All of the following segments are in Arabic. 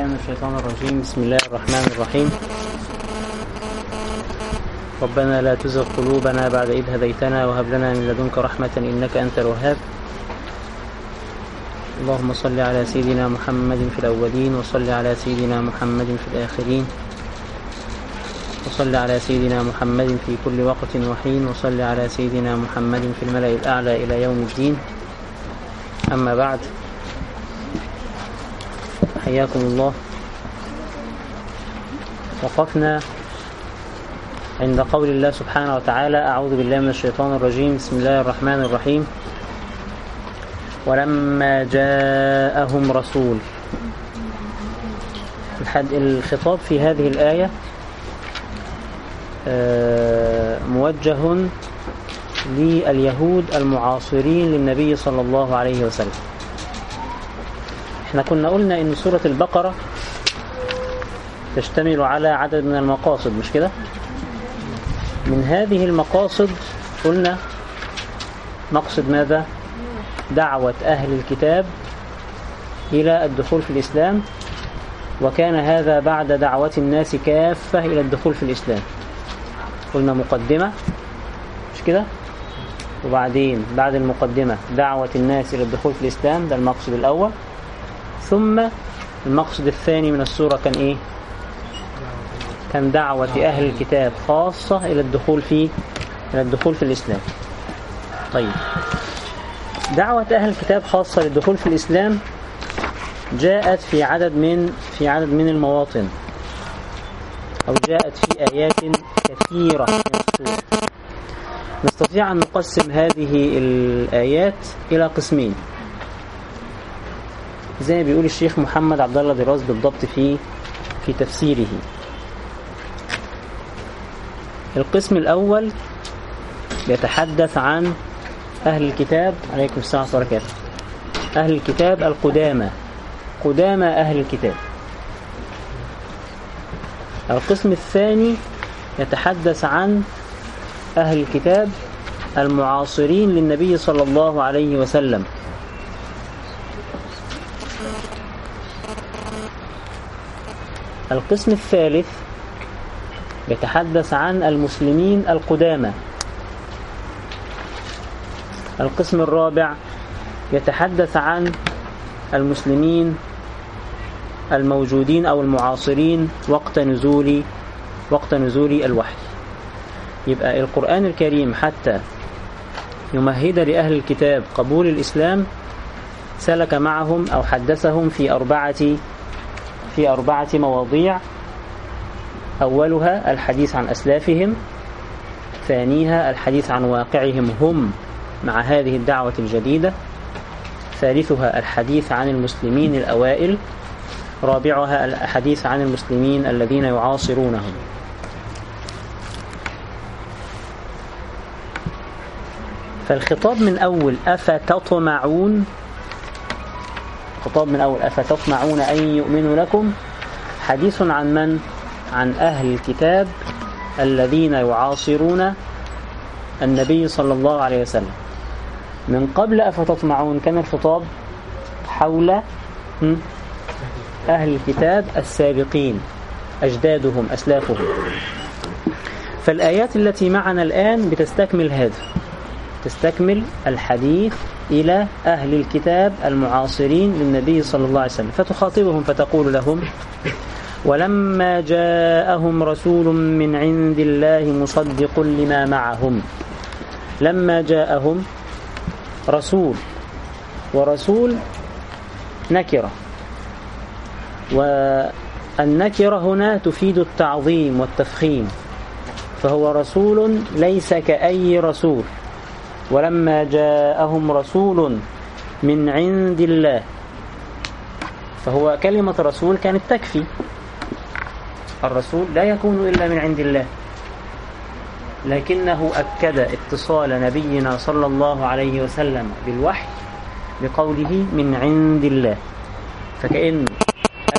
بالله من الشيطان الرجيم. بسم الله الرحمن الرحيم. ربنا لا تزغ قلوبنا بعد إذ هديتنا وهب لنا من لدنك رحمة إنك أنت الوهاب. اللهم صل على سيدنا محمد في الأولين وصل على سيدنا محمد في الآخرين. وصل على سيدنا محمد في كل وقت وحين. وصل على سيدنا محمد في الملأ الأعلى إلى يوم الدين. أما بعد حياكم الله. وقفنا عند قول الله سبحانه وتعالى أعوذ بالله من الشيطان الرجيم. بسم الله الرحمن الرحيم. ولما جاءهم رسول. الخطاب في هذه الآية موجه لليهود المعاصرين للنبي صلى الله عليه وسلم. إحنا كنا قلنا إن سورة البقرة تشتمل على عدد من المقاصد مش كده؟ من هذه المقاصد قلنا مقصد ماذا؟ دعوة أهل الكتاب إلى الدخول في الإسلام وكان هذا بعد دعوة الناس كافة إلى الدخول في الإسلام. قلنا مقدمة مش كده؟ وبعدين بعد المقدمة دعوة الناس إلى الدخول في الإسلام ده المقصد الأول. ثم المقصد الثاني من السورة كان إيه؟ كان دعوة أهل الكتاب خاصة إلى الدخول في إلى الدخول في الإسلام. طيب. دعوة أهل الكتاب خاصة للدخول في الإسلام جاءت في عدد من في عدد من المواطن. أو جاءت في آيات كثيرة من السورة. نستطيع أن نقسم هذه الآيات إلى قسمين. زي ما بيقول الشيخ محمد عبد الله دراز بالضبط في في تفسيره. القسم الأول يتحدث عن أهل الكتاب عليكم السلام ورحمة الله أهل الكتاب القدامى. قدامى أهل الكتاب. القسم الثاني يتحدث عن أهل الكتاب المعاصرين للنبي صلى الله عليه وسلم. القسم الثالث يتحدث عن المسلمين القدامى. القسم الرابع يتحدث عن المسلمين الموجودين أو المعاصرين وقت نزول وقت نزول الوحي. يبقى القرآن الكريم حتى يمهد لأهل الكتاب قبول الإسلام سلك معهم أو حدثهم في أربعة في أربعة مواضيع. أولها الحديث عن أسلافهم ثانيها الحديث عن واقعهم هم مع هذه الدعوة الجديدة ثالثها الحديث عن المسلمين الأوائل رابعها الحديث عن المسلمين الذين يعاصرونهم. فالخطاب من أول أفتطمعون؟ خطاب من أول. أفتطمعون أن يؤمنوا لكم؟ حديث عن من؟ عن أهل الكتاب الذين يعاصرون النبي صلى الله عليه وسلم. من قبل أفتطمعون كان الخطاب؟ حول أهل الكتاب السابقين أجدادهم أسلافهم. فالآيات التي معنا الآن بتستكمل هذا تستكمل الحديث إلى أهل الكتاب المعاصرين للنبي صلى الله عليه وسلم. فتخاطبهم فتقول لهم ولما جاءهم رسول من عند الله مصدق لما معهم. لما جاءهم رسول ورسول نكرة. والنكرة هنا تفيد التعظيم والتفخيم فهو رسول ليس كأي رسول. ولما جاءهم رسول من عند الله فهو كلمة رسول كانت تكفي. الرسول لا يكون إلا من عند الله لكنه أكد اتصال نبينا صلى الله عليه وسلم بالوحي بقوله من عند الله. فكأن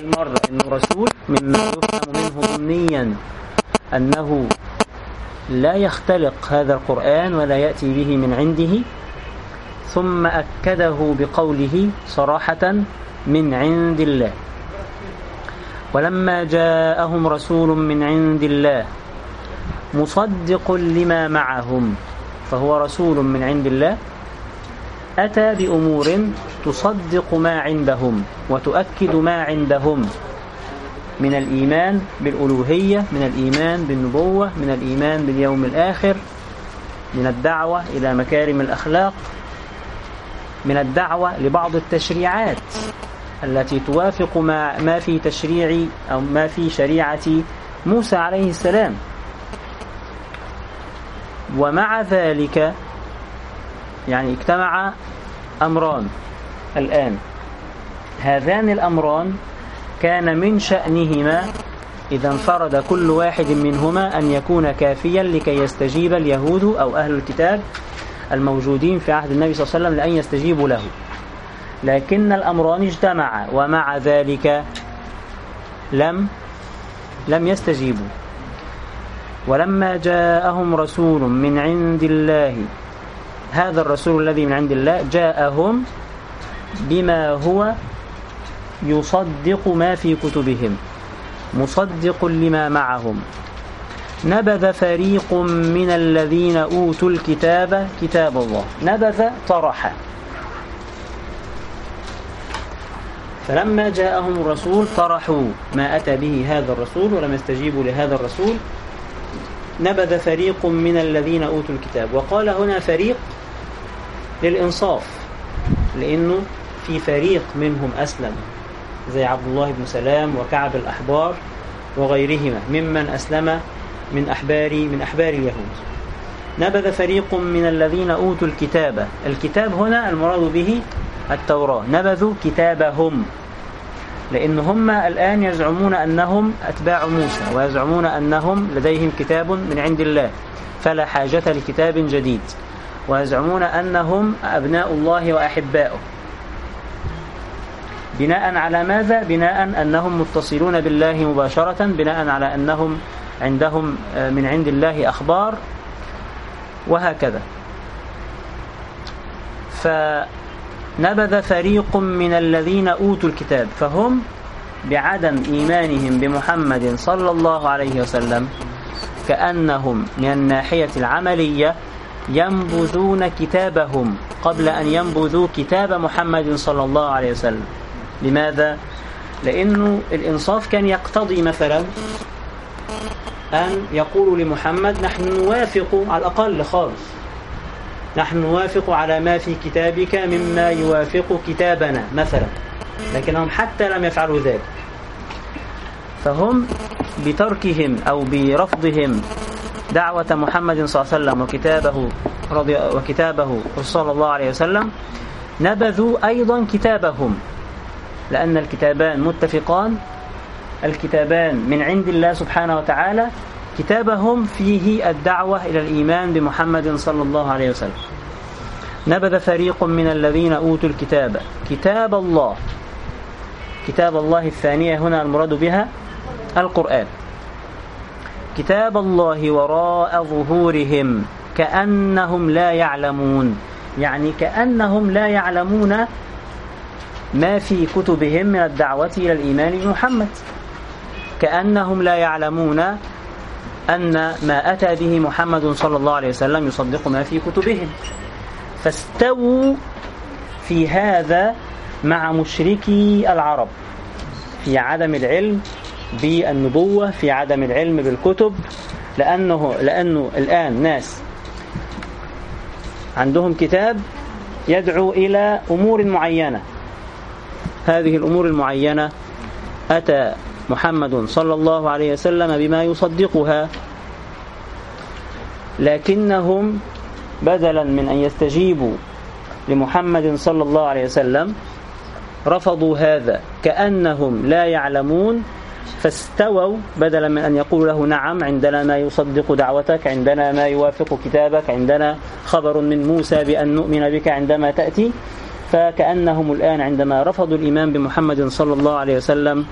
المرة أنه رسول مما يفهم منه ضمنيا أنه لا يختلق هذا القرآن ولا يأتي به من عنده ثم أكده بقوله صراحة من عند الله. ولما جاءهم رسول من عند الله مصدق لما معهم فهو رسول من عند الله أتى بأمور تصدق ما عندهم وتؤكد ما عندهم. من الإيمان بالألوهية من الإيمان بالنبوة من الإيمان باليوم الآخر من الدعوة إلى مكارم الأخلاق من الدعوة لبعض التشريعات التي توافق ما, ما في تشريع أو ما في شريعة موسى عليه السلام. ومع ذلك يعني اجتمع أمران الآن. هذان الأمران كان من شأنهما إذا انفرد كل واحد منهما أن يكون كافيا لكي يستجيب اليهود أو أهل الكتاب الموجودين في عهد النبي صلى الله عليه وسلم لأن يستجيبوا له. لكن الأمران اجتمعا ومع ذلك لم لم يستجيبوا. ولما جاءهم رسول من عند الله هذا الرسول الذي من عند الله جاءهم بما هو يصدق ما في كتبهم مصدق لما معهم. نبذ فريق من الذين أوتوا الكتاب كتاب الله. نبذ طرح. فلما جاءهم الرسول طرحوا ما أتى به هذا الرسول ولم يستجيبوا لهذا الرسول نبذ فريق من الذين أوتوا الكتاب. وقال هنا فريق للإنصاف لأنه في فريق منهم أسلم. زي عبد الله بن سلام وكعب الأحبار وغيرهما ممن أسلم من أحبار من أحبار اليهود. نبذ فريق من الذين أوتوا الكتاب. الكتاب هنا المراد به التوراة. نبذوا كتابهم. لأن هم الآن يزعمون أنهم أتباع موسى ويزعمون أنهم لديهم كتاب من عند الله. فلا حاجة لكتاب جديد. ويزعمون أنهم أبناء الله وأحباؤه. بناء على ماذا؟ بناء أنهم متصلون بالله مباشرة بناء على أنهم عندهم آه، من عند الله أخبار وهكذا فنبذ فريق من الذين أوتوا الكتاب فهم بعدم إيمانهم بمحمد صلى الله عليه وسلم كأنهم من الناحية العملية ينبذون كتابهم قبل أن ينبذوا كتاب محمد صلى الله عليه وسلم لماذا؟ لأنه الإنصاف كان يقتضي مثلا أن يقولوا لمحمد نحن نوافق على الأقل خالص نحن نوافق على ما في كتابك مما يوافق كتابنا مثلا. لكنهم حتى لم يفعلوا ذلك. فهم بتركهم أو برفضهم دعوة محمد صلى الله عليه وسلم وكتابه رضي وكتابه صلى الله عليه وسلم نبذوا أيضا كتابهم. لأن الكتابان متفقان. الكتابان من عند الله سبحانه وتعالى كتابهم فيه الدعوة إلى الإيمان بمحمد صلى الله عليه وسلم. نبذ فريق من الذين أوتوا الكتاب كتاب الله. كتاب الله الثانية هنا المراد بها القرآن. كتاب الله وراء ظهورهم كأنهم لا يعلمون. يعني كأنهم لا يعلمون ما في كتبهم من الدعوة إلى الإيمان بمحمد. كأنهم لا يعلمون أن ما أتى به محمد صلى الله عليه وسلم يصدق ما في كتبهم. فاستووا في هذا مع مشركي العرب في عدم العلم بالنبوة في عدم العلم بالكتب لأنه, لأنه الآن ناس عندهم كتاب يدعو إلى أمور معينة. هذه الأمور المعينة أتى محمد صلى الله عليه وسلم بما يصدقها لكنهم بدلا من أن يستجيبوا لمحمد صلى الله عليه وسلم رفضوا هذا كأنهم لا يعلمون فاستووا بدلا من أن يقولوا له نعم عندنا ما يصدق دعوتك عندنا ما يوافق كتابك عندنا خبر من موسى بأن نؤمن بك عندما تأتي. فكأنهم الآن عندما رفضوا الإيمان بمحمد صلى الله عليه وسلم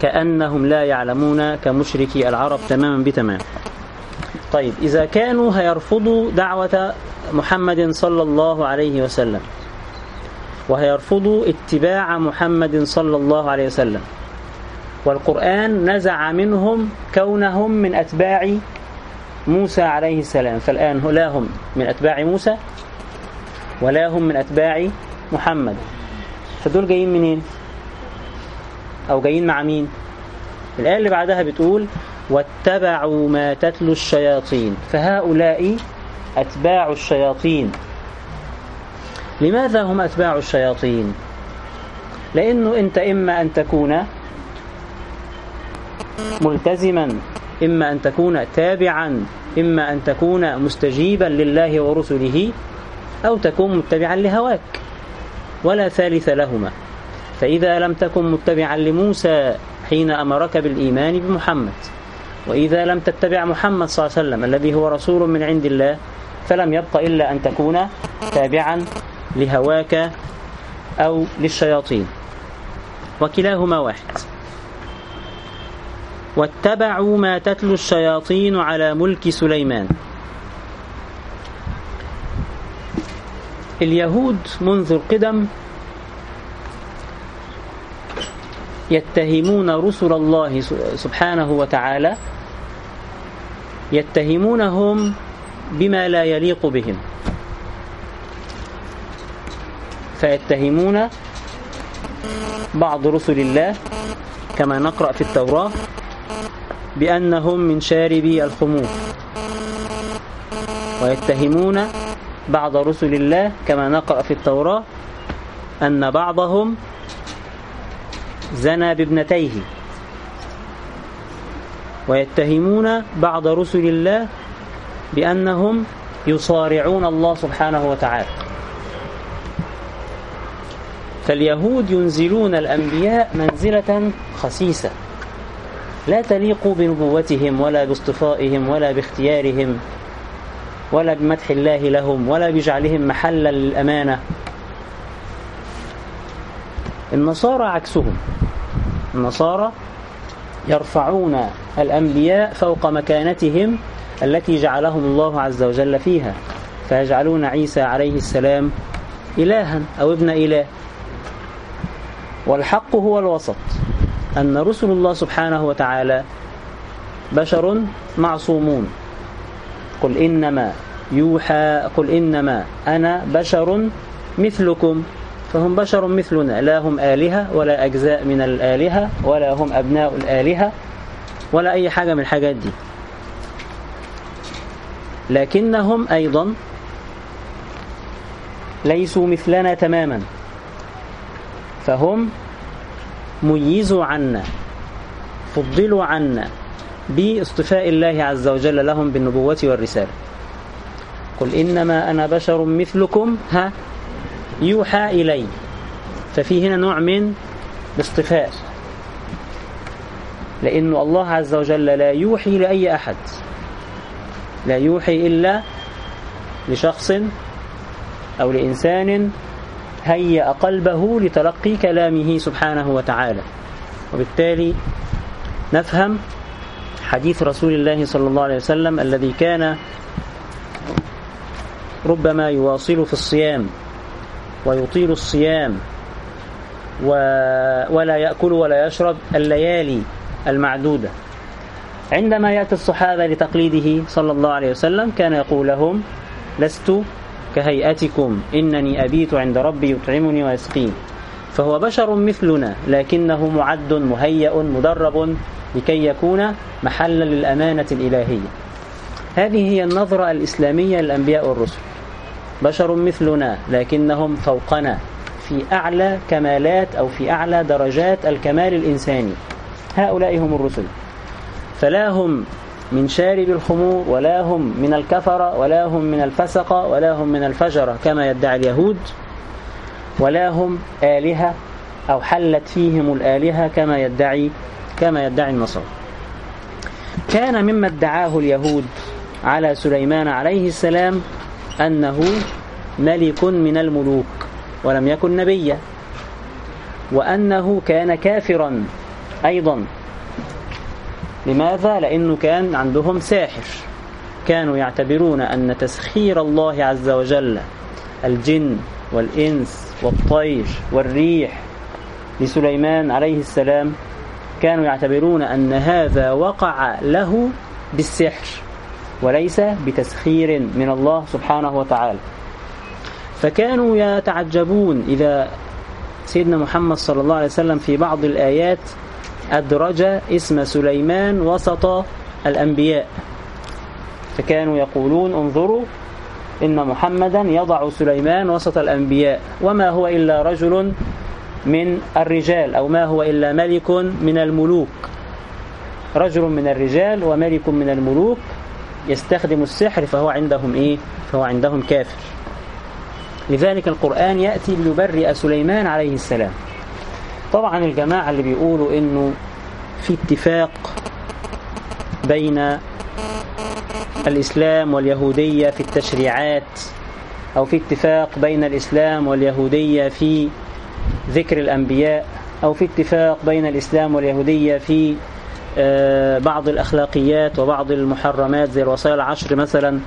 كأنهم لا يعلمون كمشركي العرب تماما بتمام. طيب إذا كانوا هيرفضوا دعوة محمد صلى الله عليه وسلم وهيرفضوا اتباع محمد صلى الله عليه وسلم والقرآن نزع منهم كونهم من أتباع موسى عليه السلام فالآن لا هم من أتباع موسى ولا هم من أتباع محمد. فدول جايين منين؟ أو جايين مع مين؟ الآية اللي بعدها بتقول واتبعوا ما تتلو الشياطين. فهؤلاء أتباع الشياطين. لماذا هم أتباع الشياطين؟ لأنه أنت إما أن تكون ملتزما إما أن تكون تابعا إما أن تكون مستجيبا لله ورسله أو تكون متبعا لهواك ولا ثالث لهما. فإذا لم تكن متبعا لموسى حين أمرك بالإيمان بمحمد وإذا لم تتبع محمد صلى الله عليه وسلم الذي هو رسول من عند الله فلم يبق إلا أن تكون تابعا لهواك أو للشياطين. وكلاهما واحد. واتبعوا ما تتلو الشياطين على ملك سليمان. اليهود منذ القدم يتهمون رسل الله سبحانه وتعالى يتهمونهم بما لا يليق بهم. فيتهمون بعض رسل الله كما نقرأ في التوراة بأنهم من شاربي الخمور. ويتهمون بعض رسل الله كما نقرأ في التوراة أن بعضهم زنى بابنتيه ويتهمون بعض رسل الله بأنهم يصارعون الله سبحانه وتعالى. فاليهود ينزلون الأنبياء منزلة خسيسة لا تليق بنبوتهم ولا باصطفائهم ولا باختيارهم. ولا بمدح الله لهم ولا بجعلهم محلا للأمانة النصارى عكسهم. النصارى يرفعون الأنبياء فوق مكانتهم التي جعلهم الله عز وجل فيها فيجعلون عيسى عليه السلام إلها أو ابن إله. والحق هو الوسط أن رسل الله سبحانه وتعالى بشر معصومون. قل إنما يوحى قل إنما أنا بشر مثلكم. فهم بشر مثلنا لا هم آلهة ولا أجزاء من الآلهة ولا هم أبناء الآلهة ولا أي حاجة من الحاجات دي. لكنهم أيضا ليسوا مثلنا تماما. فهم ميزوا عنا فضلوا عنا باصطفاء الله عز وجل لهم بالنبوة والرسالة. قل إنما أنا بشر مثلكم ها يوحى إلي. ففي هنا نوع من الاصطفاء. لأن الله عز وجل لا يوحي لأي أحد. لا يوحي إلا لشخص أو لإنسان هيأ قلبه لتلقي كلامه سبحانه وتعالى. وبالتالي نفهم حديث رسول الله صلى الله عليه وسلم الذي كان ربما يواصل في الصيام ويطيل الصيام ولا يأكل ولا يشرب الليالي المعدودة. عندما يأتي الصحابة لتقليده صلى الله عليه وسلم كان يقول لهم لست كهيئتكم إنني أبيت عند ربي يطعمني ويسقين فهو بشر مثلنا لكنه معد مهيأ مدرب لكي يكون محلا للأمانة الإلهية. هذه هي النظرة الإسلامية للأنبياء والرسل. بشر مثلنا لكنهم فوقنا في أعلى كمالات أو في أعلى درجات الكمال الإنساني. هؤلاء هم الرسل. فلا هم من شارب الخمور ولا هم من الكفرة ولا هم من الفسقة ولا هم من الفجرة كما يدعي اليهود ولا هم آلهة أو حلت فيهم الآلهة كما يدعي كما يدعي النصارى. كان مما ادعاه اليهود على سليمان عليه السلام أنه ملك من الملوك ولم يكن نبيا وأنه كان كافرا أيضا. لماذا؟ لأنه كان عندهم ساحر. كانوا يعتبرون أن تسخير الله عز وجل الجن والإنس والطير والريح لسليمان عليه السلام كانوا يعتبرون أن هذا وقع له بالسحر وليس بتسخير من الله سبحانه وتعالى. فكانوا يتعجبون إذا سيدنا محمد صلى الله عليه وسلم في بعض الآيات أدرج اسم سليمان وسط الأنبياء. فكانوا يقولون انظروا إن محمدا يضع سليمان وسط الأنبياء وما هو إلا رجل من الرجال أو ما هو إلا ملك من الملوك. رجل من الرجال وملك من الملوك يستخدم السحر فهو عندهم إيه؟ فهو عندهم كافر. لذلك القرآن يأتي ليبرئ سليمان عليه السلام. طبعا الجماعة اللي بيقولوا إنه في اتفاق بين الإسلام واليهودية في التشريعات أو في اتفاق بين الإسلام واليهودية في ذكر الأنبياء أو في اتفاق بين الإسلام واليهودية في آه، بعض الأخلاقيات وبعض المحرمات زي الوصايا العشر مثلا.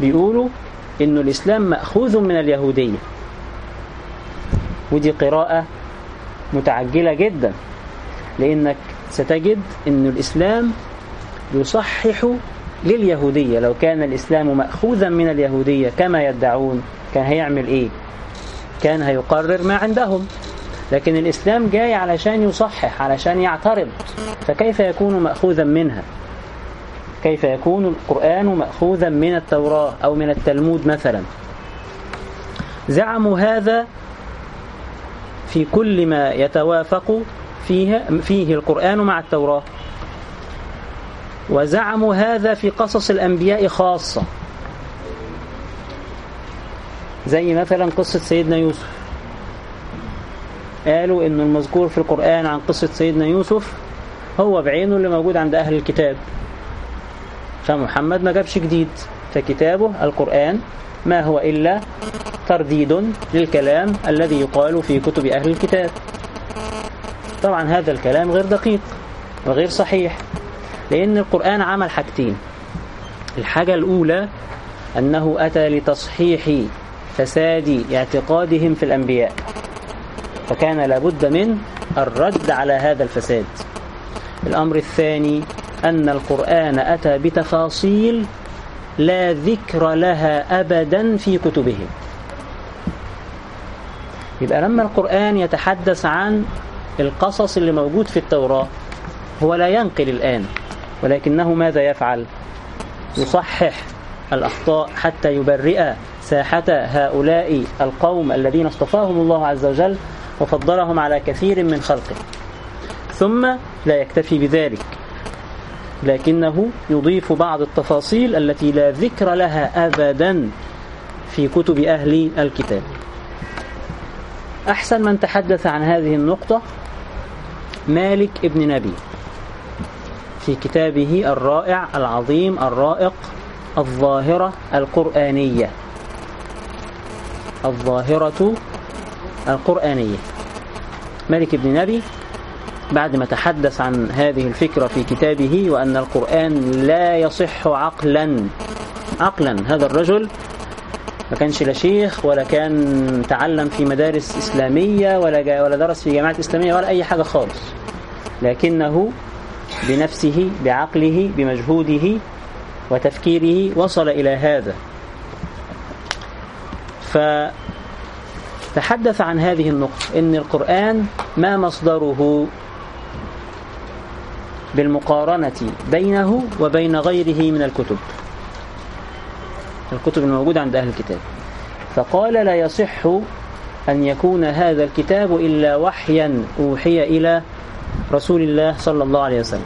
بيقولوا إن الإسلام مأخوذ من اليهودية. ودي قراءة متعجلة جدا لأنك ستجد أن الإسلام يصحح لليهودية. لو كان الإسلام مأخوذا من اليهودية كما يدعون كان هيعمل إيه؟ كان هيقرر ما عندهم. لكن الإسلام جاي علشان يصحح علشان يعترض. فكيف يكون مأخوذا منها؟ كيف يكون القرآن مأخوذا من التوراة أو من التلمود مثلا؟ زعموا هذا في كل ما يتوافق فيه, فيه القرآن مع التوراة. وزعموا هذا في قصص الأنبياء خاصة. زي مثلا قصة سيدنا يوسف. قالوا إن المذكور في القرآن عن قصة سيدنا يوسف هو بعينه اللي موجود عند أهل الكتاب. فمحمد ما جابش جديد فكتابه القرآن ما هو إلا ترديد للكلام الذي يقال في كتب أهل الكتاب. طبعا هذا الكلام غير دقيق وغير صحيح لأن القرآن عمل حاجتين. الحاجة الأولى أنه أتى لتصحيح فساد اعتقادهم في الأنبياء. فكان لابد من الرد على هذا الفساد. الأمر الثاني أن القرآن أتى بتفاصيل لا ذكر لها أبدا في كتبهم يبقى لما القرآن يتحدث عن القصص اللي موجود في التوراة هو لا ينقل الآن ولكنه ماذا يفعل؟ يصحح الأخطاء حتى يبرئ ساحة هؤلاء القوم الذين اصطفاهم الله عز وجل وفضلهم على كثير من خلقه. ثم لا يكتفي بذلك لكنه يضيف بعض التفاصيل التي لا ذكر لها أبدا في كتب أهل الكتاب. أحسن من تحدث عن هذه النقطة مالك ابن نبي في كتابه الرائع العظيم الرائق الظاهرة القرآنية. الظاهرة القرآنية. مالك بن نبي بعد ما تحدث عن هذه الفكرة في كتابه وأن القرآن لا يصح عقلا عقلا هذا الرجل ما كانش لا شيخ ولا كان تعلم في مدارس إسلامية ولا ولا درس في جامعات إسلامية ولا أي حاجة خالص. لكنه بنفسه بعقله بمجهوده وتفكيره وصل إلى هذا. فتحدث عن هذه النقطة إن القرآن ما مصدره بالمقارنة بينه وبين غيره من الكتب. الكتب الموجودة عند أهل الكتاب. فقال لا يصح أن يكون هذا الكتاب إلا وحيا أوحي إلى رسول الله صلى الله عليه وسلم.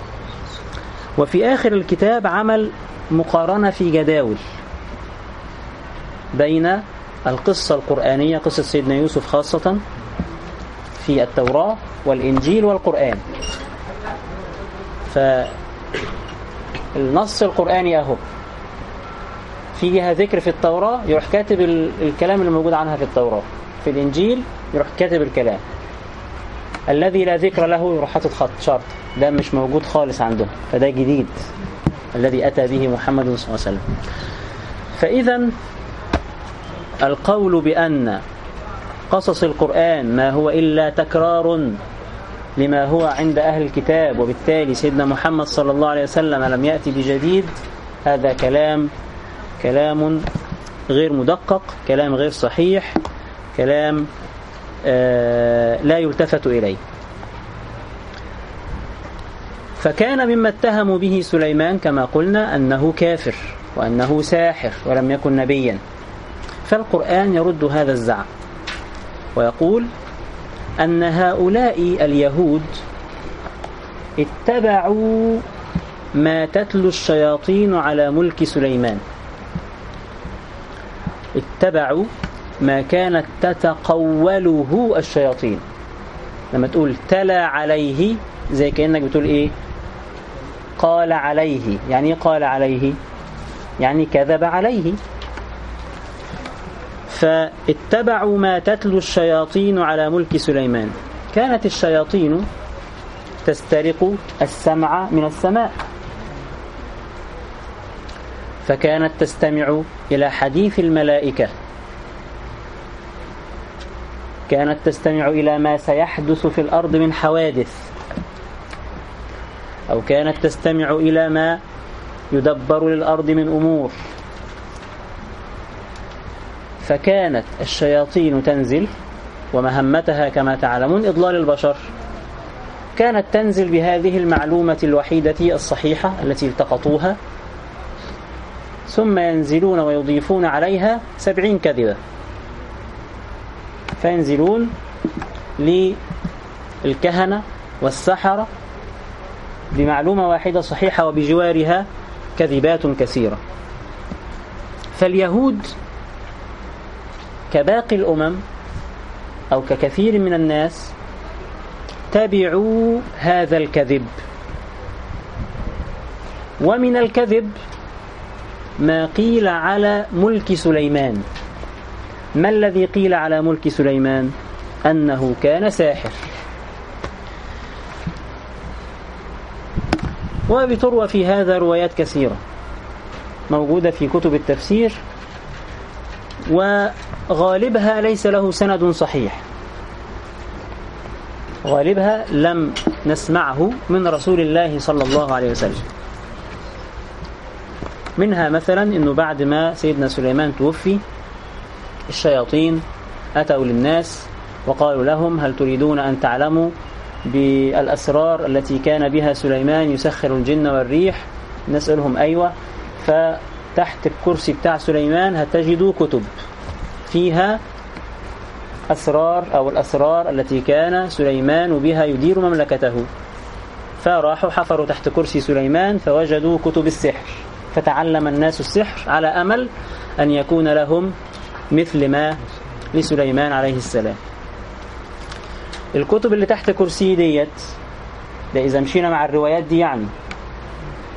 وفي آخر الكتاب عمل مقارنة في جداول بين القصة القرآنية قصة سيدنا يوسف خاصة في التوراة والإنجيل والقرآن. فالنص القرآني أهو. فيها ذكر في التوراة يروح كاتب الكلام اللي موجود عنها في التوراة. في الإنجيل يروح كاتب الكلام. الذي لا ذكر له يروح حاطط خط شرط. ده مش موجود خالص عندهم. فده جديد. الذي أتى به محمد صلى الله عليه وسلم. فإذا القول بأن قصص القرآن ما هو إلا تكرار لما هو عند أهل الكتاب وبالتالي سيدنا محمد صلى الله عليه وسلم لم يأتي بجديد. هذا كلام كلام غير مدقق كلام غير صحيح كلام آه، لا يلتفت إليه. فكان مما اتهموا به سليمان كما قلنا أنه كافر وأنه ساحر ولم يكن نبيا. فالقرآن يرد هذا الزعم ويقول أن هؤلاء اليهود اتبعوا ما تتلو الشياطين على ملك سليمان. اتبعوا ما كانت تتقوله الشياطين. لما تقول تلا عليه زي كأنك بتقول إيه؟ قال عليه. يعني إيه قال عليه؟ يعني كذب عليه. فاتبعوا ما تتلو الشياطين على ملك سليمان. كانت الشياطين تسترق السمع من السماء. فكانت تستمع إلى حديث الملائكة. كانت تستمع إلى ما سيحدث في الأرض من حوادث. أو كانت تستمع إلى ما يدبر للأرض من أمور. فكانت الشياطين تنزل ومهمتها كما تعلمون إضلال البشر. كانت تنزل بهذه المعلومة الوحيدة الصحيحة التي التقطوها ثم ينزلون ويضيفون عليها سبعين كذبة. فينزلون للكهنة والسحرة بمعلومة واحدة صحيحة وبجوارها كذبات كثيرة. فاليهود كباقي الأمم أو ككثير من الناس تبعوا هذا الكذب. ومن الكذب ما قيل على ملك سليمان. ما الذي قيل على ملك سليمان؟ أنه كان ساحر. وبتروى في هذا روايات كثيرة موجودة في كتب التفسير. وغالبها ليس له سند صحيح. غالبها لم نسمعه من رسول الله صلى الله عليه وسلم. منها مثلا أنه بعد ما سيدنا سليمان توفي الشياطين أتوا للناس وقالوا لهم هل تريدون أن تعلموا بالأسرار التي كان بها سليمان يسخر الجن والريح؟ نسألهم. أيوة. فتحت الكرسي بتاع سليمان هتجدوا كتب فيها أسرار أو الأسرار التي كان سليمان بها يدير مملكته. فراحوا حفروا تحت كرسي سليمان فوجدوا كتب السحر. فتعلم الناس السحر على أمل أن يكون لهم مثل ما لسليمان عليه السلام. الكتب اللي تحت كرسي ديت ده إذا مشينا مع الروايات دي يعني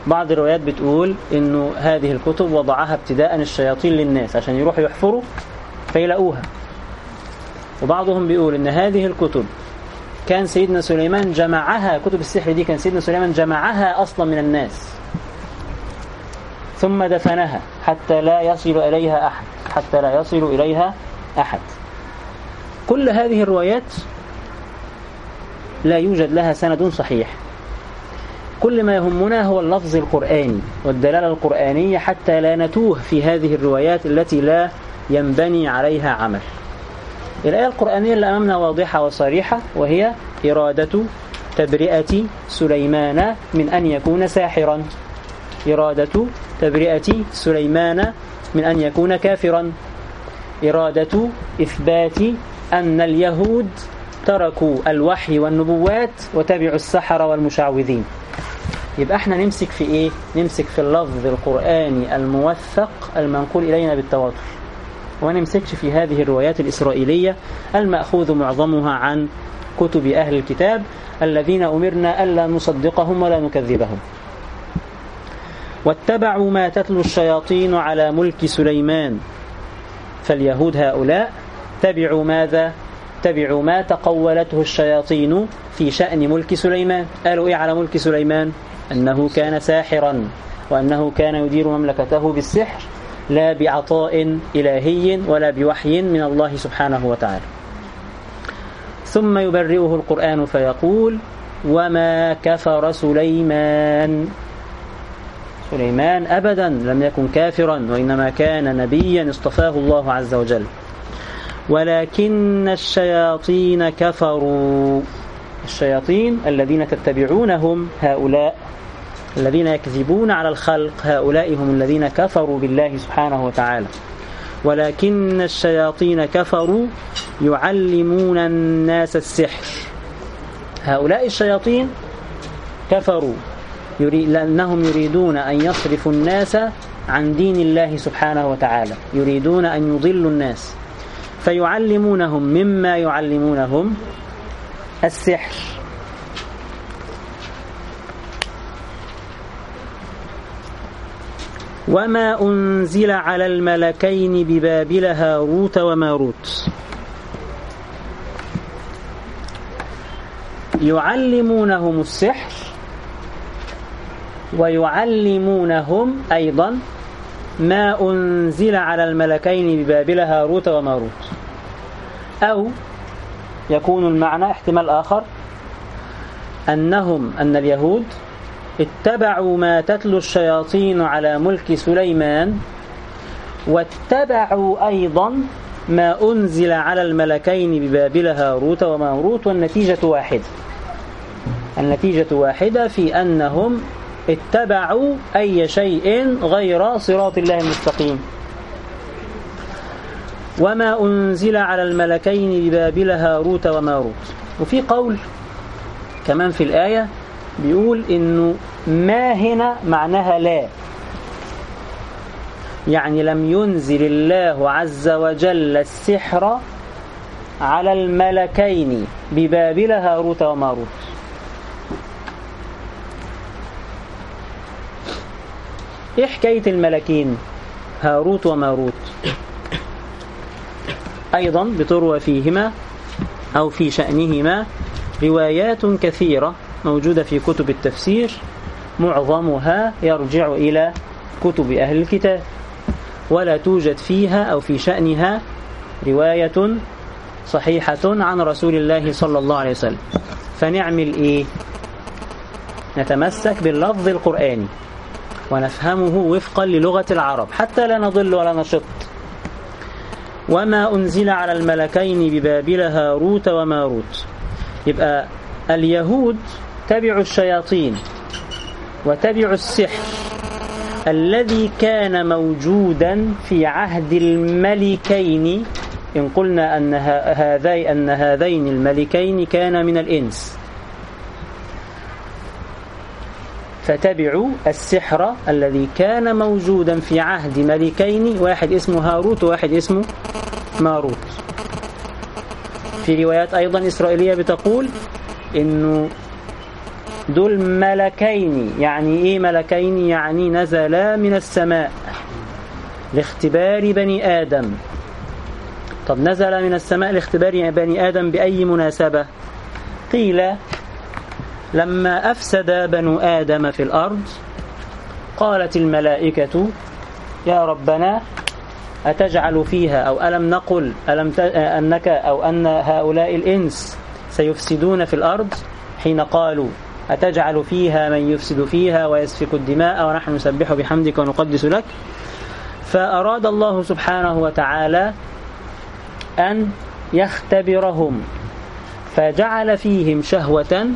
بعض الروايات بتقول إنه هذه الكتب وضعها ابتداء الشياطين للناس عشان يروحوا يحفروا فيلاقوها. وبعضهم بيقول إن هذه الكتب كان سيدنا سليمان جمعها كتب السحر دي كان سيدنا سليمان جمعها أصلا من الناس. ثم دفنها حتى لا يصل إليها أحد حتى لا يصل إليها أحد. كل هذه الروايات لا يوجد لها سند صحيح. كل ما يهمنا هو اللفظ القرآني والدلالة القرآنية حتى لا نتوه في هذه الروايات التي لا ينبني عليها عمل. الآية القرآنية اللي أمامنا واضحة وصريحة وهي إرادة تبرئة سليمان من أن يكون ساحرا. إرادة تبرئة سليمان من أن يكون كافرا. إرادة إثبات أن اليهود تركوا الوحي والنبوات وتبعوا السحرة والمشعوذين. يبقى إحنا نمسك في إيه؟ نمسك في اللفظ القرآني الموثق المنقول إلينا بالتواتر. ونمسكش في هذه الروايات الإسرائيلية المأخوذ معظمها عن كتب أهل الكتاب الذين أمرنا ألا نصدقهم ولا نكذبهم. واتبعوا ما تتلو الشياطين على ملك سليمان. فاليهود هؤلاء تبعوا ماذا؟ تبعوا ما تقولته الشياطين في شأن ملك سليمان. قالوا إيه على ملك سليمان؟ أنه كان ساحرا وأنه كان يدير مملكته بالسحر لا بعطاء إلهي ولا بوحي من الله سبحانه وتعالى. ثم يبرئه القرآن فيقول وما كفر سليمان. سليمان أبدا لم يكن كافرا وإنما كان نبيا اصطفاه الله عز وجل. ولكن الشياطين كفروا. الشياطين الذين تتبعونهم هؤلاء الذين يكذبون على الخلق هؤلاء هم الذين كفروا بالله سبحانه وتعالى. ولكن الشياطين كفروا يعلمون الناس السحر. هؤلاء الشياطين كفروا لأنهم يريدون أن يصرفوا الناس عن دين الله سبحانه وتعالى. يريدون أن يضلوا الناس. فيعلمونهم مما يعلمونهم السحر. وما أنزل على الملكين ببابل هاروت وماروت. يعلمونهم السحر ويعلمونهم أيضا ما أنزل على الملكين ببابل هاروت وماروت. أو يكون المعنى احتمال آخر أنهم أن اليهود اتبعوا ما تتلو الشياطين على ملك سليمان واتبعوا أيضا ما أنزل على الملكين ببابل هاروت وماروت والنتيجة واحدة النتيجة واحدة في أنهم اتبعوا أي شيء غير صراط الله المستقيم. وما أنزل على الملكين ببابل هاروت وماروت وفي قول كمان في الآية بيقول إنه ما هنا معناها لا. يعني لم ينزل الله عز وجل السحر على الملكين ببابل هاروت وماروت. إيه حكاية الملكين؟ هاروت وماروت. أيضا بتروى فيهما أو في شأنهما روايات كثيرة. موجودة في كتب التفسير معظمها يرجع إلى كتب أهل الكتاب. ولا توجد فيها أو في شأنها رواية صحيحة عن رسول الله صلى الله عليه وسلم. فنعمل إيه؟ نتمسك باللفظ القرآني ونفهمه وفقا للغة العرب. حتى لا نضل ولا نشط وما أنزل على الملكين ببابل هاروت وماروت. يبقى اليهود تبعوا الشياطين وتبعوا السحر الذي كان موجودا في عهد الملكين. إن قلنا أن هذي أن هذين الملكين كان من الإنس. فتبعوا السحر الذي كان موجودا في عهد ملكين. واحد اسمه هاروت وواحد اسمه ماروت. في روايات أيضا إسرائيلية بتقول إنه دول ملكين يعني إيه ملكين؟ يعني نزلا من السماء لاختبار بني آدم. طب نزل من السماء لاختبار بني آدم بأي مناسبة؟ قيل لما أفسد بنو آدم في الأرض قالت الملائكة يا ربنا أتجعل فيها؟ أو ألم نقل ألم أنك أو أن هؤلاء الإنس سيفسدون في الأرض؟ حين قالوا أتجعل فيها من يفسد فيها ويسفك الدماء ونحن نسبح بحمدك ونقدس لك؟ فأراد الله سبحانه وتعالى أن يختبرهم فجعل فيهم شهوة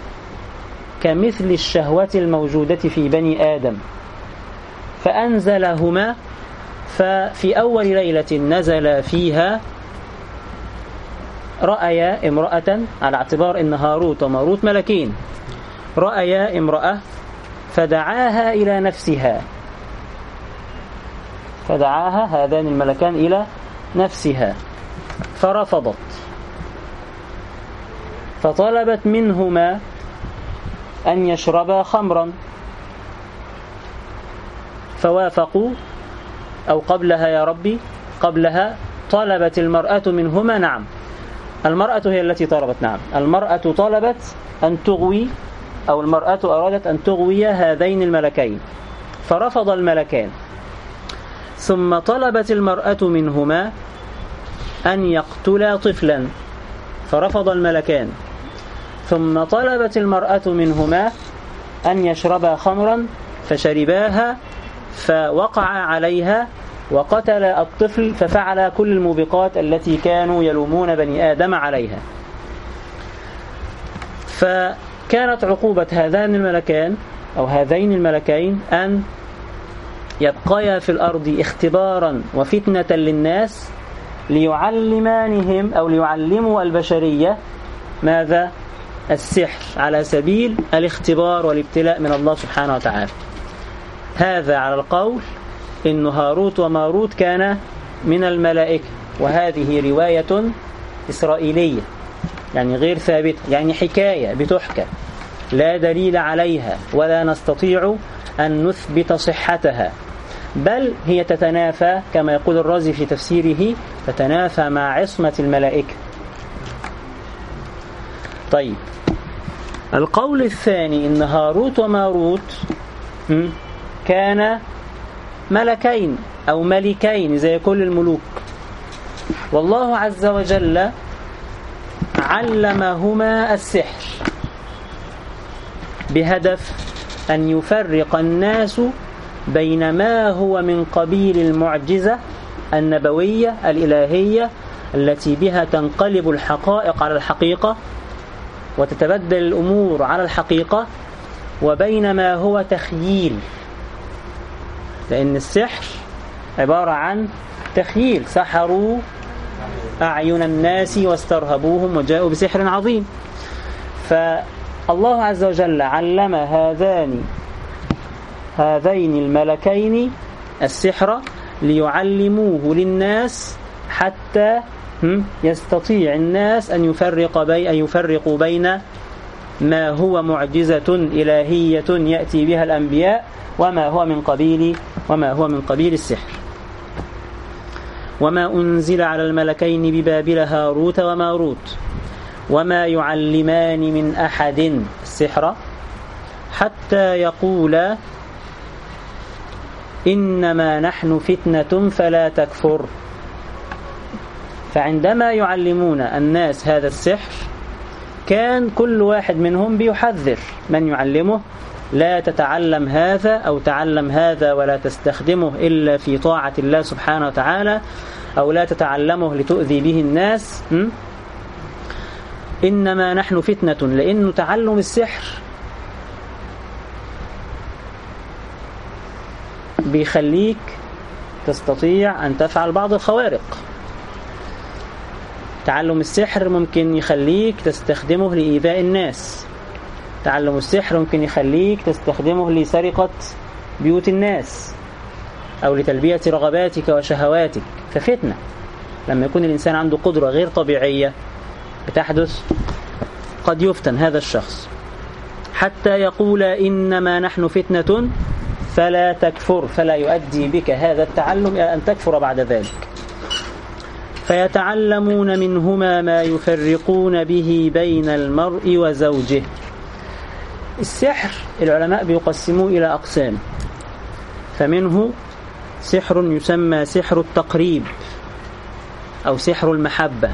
كمثل الشهوة الموجودة في بني آدم فأنزلهما ففي أول ليلة نزل فيها رأيا امرأة على اعتبار أن هاروت وماروت ملكين. رأيا امرأة فدعاها إلى نفسها. فدعاها هذان الملكان إلى نفسها. فرفضت. فطلبت منهما أن يشربا خمرا. فوافقوا. أو قبلها يا ربي قبلها طلبت المرأة منهما نعم. المرأة هي التي طلبت نعم. المرأة طلبت أن تغوي أو المرأة أرادت أن تغوي هذين الملكين. فرفض الملكان. ثم طلبت المرأة منهما أن يقتلا طفلا. فرفض الملكان. ثم طلبت المرأة منهما أن يشربا خمرا فشرباها فوقع عليها وقتل الطفل ففعل كل الموبقات التي كانوا يلومون بني آدم عليها. فكانت عقوبة هذان الملكان أو هذين الملكين أن يبقيا في الأرض اختبارا وفتنة للناس ليعلمانهم أو ليعلموا البشرية ماذا؟ السحر على سبيل الاختبار والابتلاء من الله سبحانه وتعالى هذا على القول إن هاروت وماروت كان من الملائكة وهذه رواية إسرائيلية يعني غير ثابتة يعني حكاية بتحكى. لا دليل عليها ولا نستطيع أن نثبت صحتها. بل هي تتنافى كما يقول الرازي في تفسيره تتنافى مع عصمة الملائكة. طيب. القول الثاني إن هاروت وماروت كان ملكين أو ملكين زي كل الملوك. والله عز وجل علمهما السحر. بهدف أن يفرق الناس بين ما هو من قبيل المعجزة النبوية الإلهية التي بها تنقلب الحقائق على الحقيقة وتتبدل الأمور على الحقيقة وبين ما هو تخييل. لأن السحر عبارة عن تخييل. سحروا أعين الناس واسترهبوهم وجاءوا بسحر عظيم. فالله عز وجل علم هذان هذين الملكين السحر ليعلموه للناس حتى يستطيع الناس أن يفرق بي أن يفرقوا بين ما هو معجزة إلهية يأتي بها الأنبياء وما هو من قبيل وما هو من قبيل السحر. وما أنزل على الملكين ببابل هاروت وماروت وما يعلمان من أحد السحر حتى يقولا إنما نحن فتنة فلا تكفر. فعندما يعلمون الناس هذا السحر كان كل واحد منهم بيحذر من يعلمه لا تتعلم هذا أو تعلم هذا ولا تستخدمه إلا في طاعة الله سبحانه وتعالى أو لا تتعلمه لتؤذي به الناس إنما نحن فتنة لأن تعلم السحر بيخليك تستطيع أن تفعل بعض الخوارق. تعلم السحر ممكن يخليك تستخدمه لإيذاء الناس. تعلم السحر ممكن يخليك تستخدمه لسرقة بيوت الناس أو لتلبية رغباتك وشهواتك ففتنة لما يكون الإنسان عنده قدرة غير طبيعية بتحدث قد يفتن هذا الشخص. حتى يقول إنما نحن فتنة فلا تكفر فلا يؤدي بك هذا التعلم إلى أن تكفر بعد ذلك. فيتعلمون منهما ما يفرقون به بين المرء وزوجه. السحر العلماء بيقسموه إلى أقسام. فمنه سحر يسمى سحر التقريب أو سحر المحبة.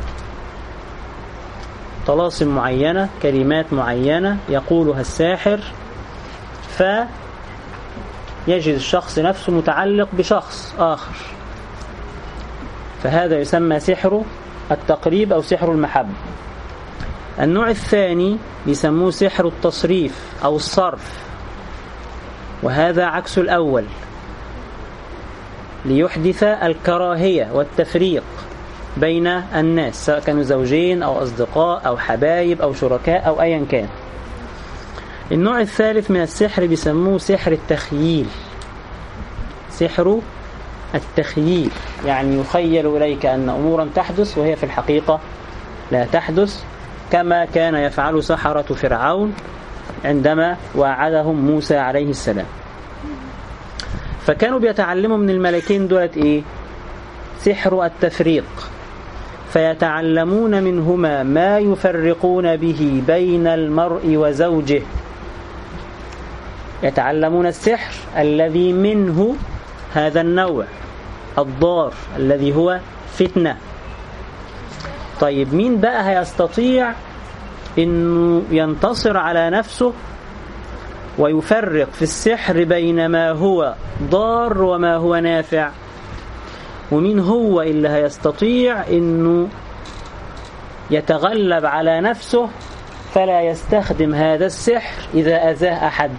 طلاسم معينة كلمات معينة يقولها الساحر فيجد الشخص نفسه متعلق بشخص آخر. فهذا يسمى سحر التقريب أو سحر المحبة. النوع الثاني يسموه سحر التصريف أو الصرف وهذا عكس الأول ليحدث الكراهية والتفريق بين الناس سواء كانوا زوجين أو أصدقاء أو حبايب أو شركاء أو أيا كان. النوع الثالث من السحر بيسموه سحر التخييل سحر التخييل يعني يخيل إليك أن أمورا تحدث وهي في الحقيقة لا تحدث كما كان يفعل سحرة فرعون عندما وعدهم موسى عليه السلام. فكانوا بيتعلموا من الملكين دولت إيه؟ سحر التفريق. فيتعلمون منهما ما يفرقون به بين المرء وزوجه. يتعلمون السحر الذي منه هذا النوع الضار الذي هو فتنة. طيب مين بقى هيستطيع انه ينتصر على نفسه ويفرق في السحر بين ما هو ضار وما هو نافع؟ ومين هو اللي هيستطيع إنه يتغلب على نفسه فلا يستخدم هذا السحر إذا أذاه أحد؟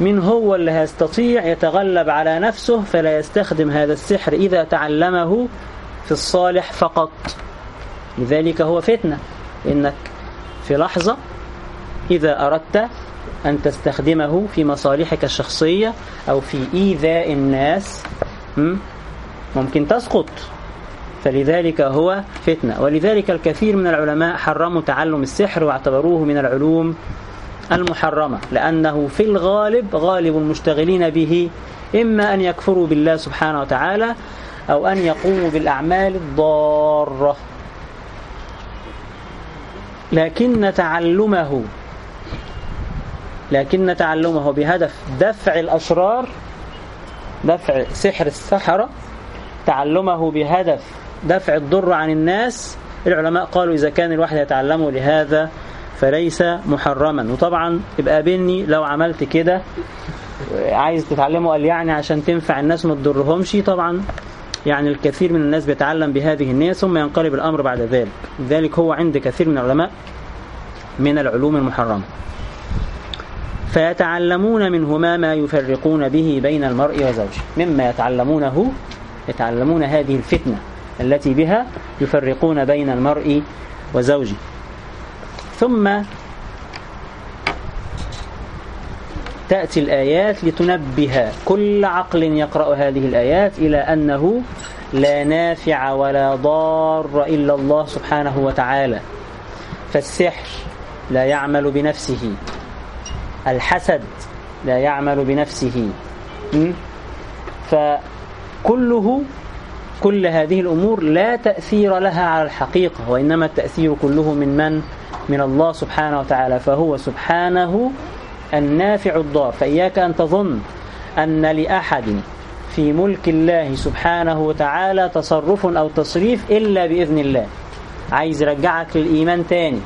من هو اللي هيستطيع يتغلب على نفسه فلا يستخدم هذا السحر إذا تعلمه في الصالح فقط؟ لذلك هو فتنة. إنك في لحظة إذا أردت أن تستخدمه في مصالحك الشخصية أو في إيذاء الناس ممكن تسقط. فلذلك هو فتنة. ولذلك الكثير من العلماء حرموا تعلم السحر واعتبروه من العلوم المحرمة لأنه في الغالب غالب المشتغلين به إما أن يكفروا بالله سبحانه وتعالى أو أن يقوموا بالأعمال الضارة. لكن تعلمه لكن تعلمه بهدف دفع الأشرار دفع سحر السحرة. تعلمه بهدف دفع الضر عن الناس. العلماء قالوا إذا كان الواحد يتعلمه لهذا فليس محرما. وطبعا يبقى قابلني لو عملت كده. عايز تتعلمه قال يعني عشان تنفع الناس ما تضرهمش. طبعا يعني الكثير من الناس بيتعلم بهذه النية ثم ينقلب الأمر بعد ذلك. ذلك هو عند كثير من العلماء من العلوم المحرمة. فيتعلمون منهما ما يفرقون به بين المرء وزوجه. مما يتعلمونه يتعلمون هذه الفتنة التي بها يفرقون بين المرء وزوجه. ثم تأتي الآيات لتنبه كل عقل يقرأ هذه الآيات إلى أنه لا نافع ولا ضار إلا الله سبحانه وتعالى. فالسحر لا يعمل بنفسه. الحسد لا يعمل بنفسه. فكله كل هذه الأمور لا تأثير لها على الحقيقة وإنما التأثير كله من من؟ من الله سبحانه وتعالى فهو سبحانه النافع الضار فإياك أن تظن أن لأحد في ملك الله سبحانه وتعالى تصرف أو تصريف إلا بإذن الله. عايز يرجعك للإيمان تاني.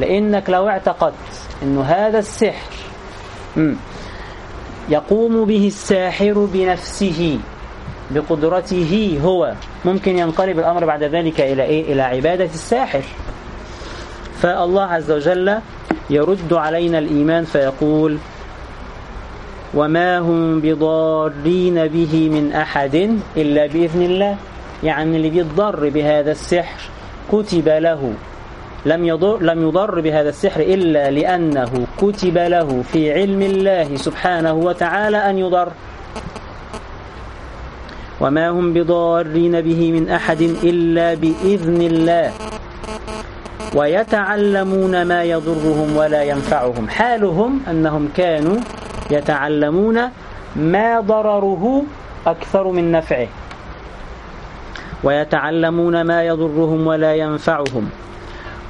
لأنك لو اعتقدت أن هذا السحر يقوم به الساحر بنفسه بقدرته هو ممكن ينقلب الأمر بعد ذلك إلى إيه؟ إلى عبادة الساحر. فالله عز وجل يرد علينا الإيمان فيقول وما هم بضارين به من أحد إلا بإذن الله. يعني اللي بيضر بهذا السحر كتب له لم يضر, لم يضر بهذا السحر إلا لأنه كتب له في علم الله سبحانه وتعالى أن يضر. وما هم بضارين به من أحد إلا بإذن الله. ويتعلمون ما يضرهم ولا ينفعهم. حالهم أنهم كانوا يتعلمون ما ضرره أكثر من نفعه. ويتعلمون ما يضرهم ولا ينفعهم.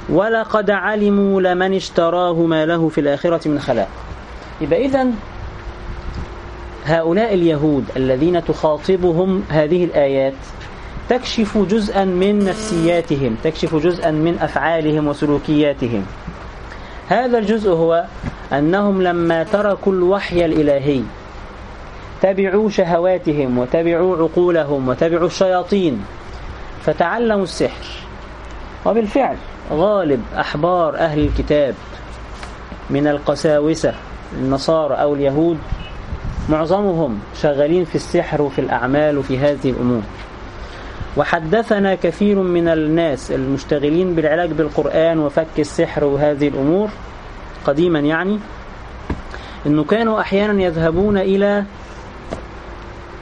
ولقد علموا لمن اشتراه ما له في الآخرة من خلاق. يبقى إذن هؤلاء اليهود الذين تخاطبهم هذه الآيات تكشف جزءا من نفسياتهم تكشف جزءا من أفعالهم وسلوكياتهم. هذا الجزء هو أنهم لما تركوا الوحي الإلهي تبعوا شهواتهم وتبعوا عقولهم وتبعوا الشياطين فتعلموا السحر. وبالفعل غالب أحبار أهل الكتاب من القساوسة النصارى أو اليهود معظمهم شغالين في السحر وفي الأعمال وفي هذه الأمور. وحدثنا كثير من الناس المشتغلين بالعلاج بالقرآن وفك السحر وهذه الأمور قديما يعني أنه كانوا أحيانا يذهبون إلى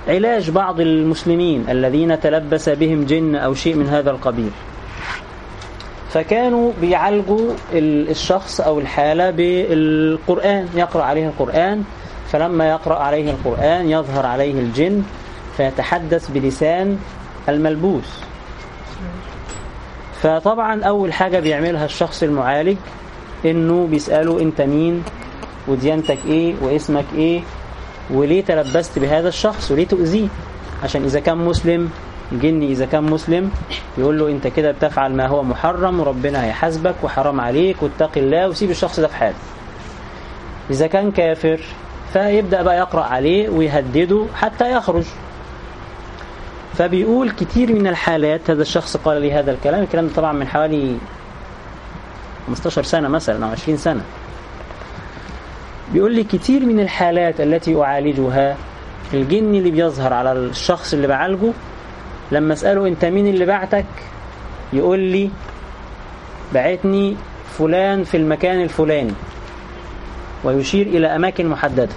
علاج بعض المسلمين الذين تلبس بهم جن أو شيء من هذا القبيل. فكانوا بيعالجوا الشخص أو الحالة بالقرآن يقرأ عليه القرآن فلما يقرأ عليه القرآن يظهر عليه الجن فيتحدث بلسان الملبوس. فطبعا أول حاجة بيعملها الشخص المعالج إنه بيسأله أنت مين وديانتك إيه واسمك إيه وليه تلبست بهذا الشخص وليه تؤذيه. عشان إذا كان مسلم الجني إذا كان مسلم يقول له أنت كده بتفعل ما هو محرم وربنا هيحاسبك وحرام عليك واتق الله وسيب الشخص ده في حاله. إذا كان كافر فيبدأ بقى يقرأ عليه ويهدده حتى يخرج. فبيقول كتير من الحالات هذا الشخص قال لي هذا الكلام الكلام طبعا من حوالي 15 سنة مثلا أو 20 سنة. بيقول لي كتير من الحالات التي أعالجها الجن اللي بيظهر على الشخص اللي بعالجه لما أسأله أنت مين اللي بعتك؟ يقول لي بعتني فلان في المكان الفلاني ويشير إلى أماكن محددة.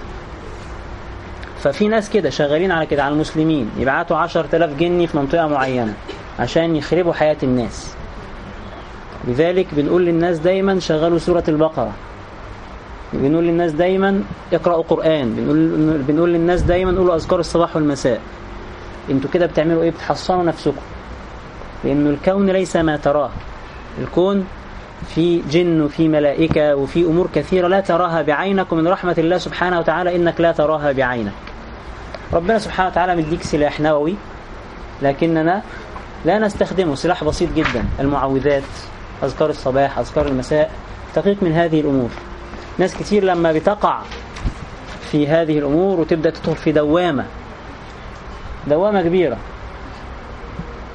ففي ناس كده شغالين على كده على المسلمين يبعتوا عشر تلاف جني في منطقة معينة عشان يخربوا حياة الناس. لذلك بنقول للناس دايما شغلوا سورة البقرة. بنقول للناس دايما اقرأوا قرآن. بنقول, بنقول للناس دايما قولوا أذكار الصباح والمساء. أنتوا كده بتعملوا إيه؟ بتحصنوا نفسكم. لأنه الكون ليس ما تراه. الكون في جن وفي ملائكة وفي أمور كثيرة لا تراها بعينك. ومن رحمة الله سبحانه وتعالى إنك لا تراها بعينك. ربنا سبحانه وتعالى مديك سلاح نووي لكننا لا نستخدمه سلاح بسيط جدا المعوذات أذكار الصباح أذكار المساء تقيق من هذه الأمور. ناس كتير لما بتقع في هذه الأمور وتبدأ تدخل في دوامة دوامة كبيرة.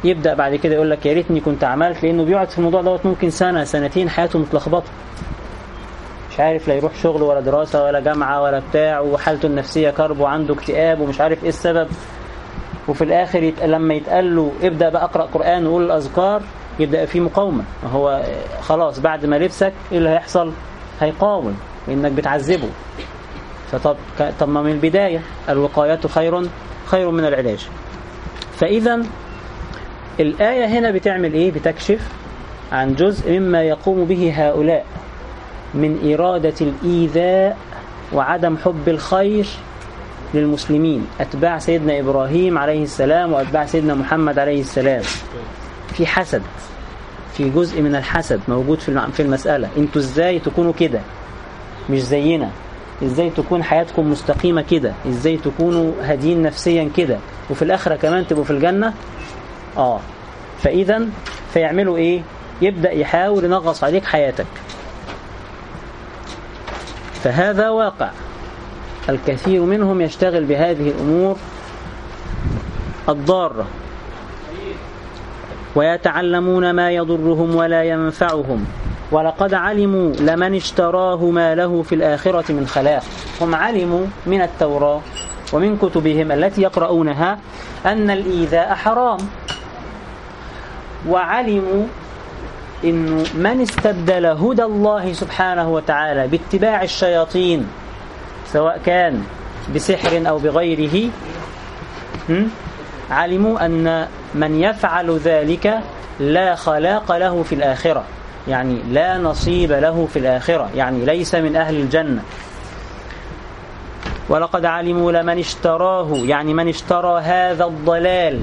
يبدأ بعد كده يقول لك يا ريتني كنت عملت لأنه بيقعد في الموضوع دوت ممكن سنة سنتين حياته متلخبطة. مش عارف لا يروح شغل ولا دراسة ولا جامعة ولا بتاع وحالته النفسية كرب وعنده اكتئاب ومش عارف إيه السبب. وفي الآخر يت... لما يتقال له ابدأ بقى أقرأ قرآن وقول الأذكار يبدأ في مقاومة. هو خلاص بعد ما لبسك إيه اللي هيحصل؟ هيقاوم لأنك بتعذبه. فطب طب ما من البداية الوقاية خير خير من العلاج. فإذا الآية هنا بتعمل إيه؟ بتكشف عن جزء مما يقوم به هؤلاء. من إرادة الإيذاء وعدم حب الخير للمسلمين. أتباع سيدنا إبراهيم عليه السلام وأتباع سيدنا محمد عليه السلام. في حسد في جزء من الحسد موجود في المسألة. أنتوا إزاي تكونوا كده؟ مش زينا. إزاي تكون حياتكم مستقيمة كده؟ إزاي تكونوا هادين نفسيا كده؟ وفي الآخرة كمان تبقوا في الجنة؟ آه. فإذا فيعملوا إيه؟ يبدأ يحاول ينغص عليك حياتك. فهذا واقع. الكثير منهم يشتغل بهذه الأمور الضارة. ويتعلمون ما يضرهم ولا ينفعهم. ولقد علموا لمن اشتراه ما له في الآخرة من خلاق هم علموا من التوراة ومن كتبهم التي يقرؤونها أن الإيذاء حرام. وعلموا إنه من استبدل هدى الله سبحانه وتعالى باتباع الشياطين سواء كان بسحر أو بغيره علموا أن من يفعل ذلك لا خلاق له في الآخرة. يعني لا نصيب له في الآخرة. يعني ليس من أهل الجنة. ولقد علموا لمن اشتراه. يعني من اشترى هذا الضلال.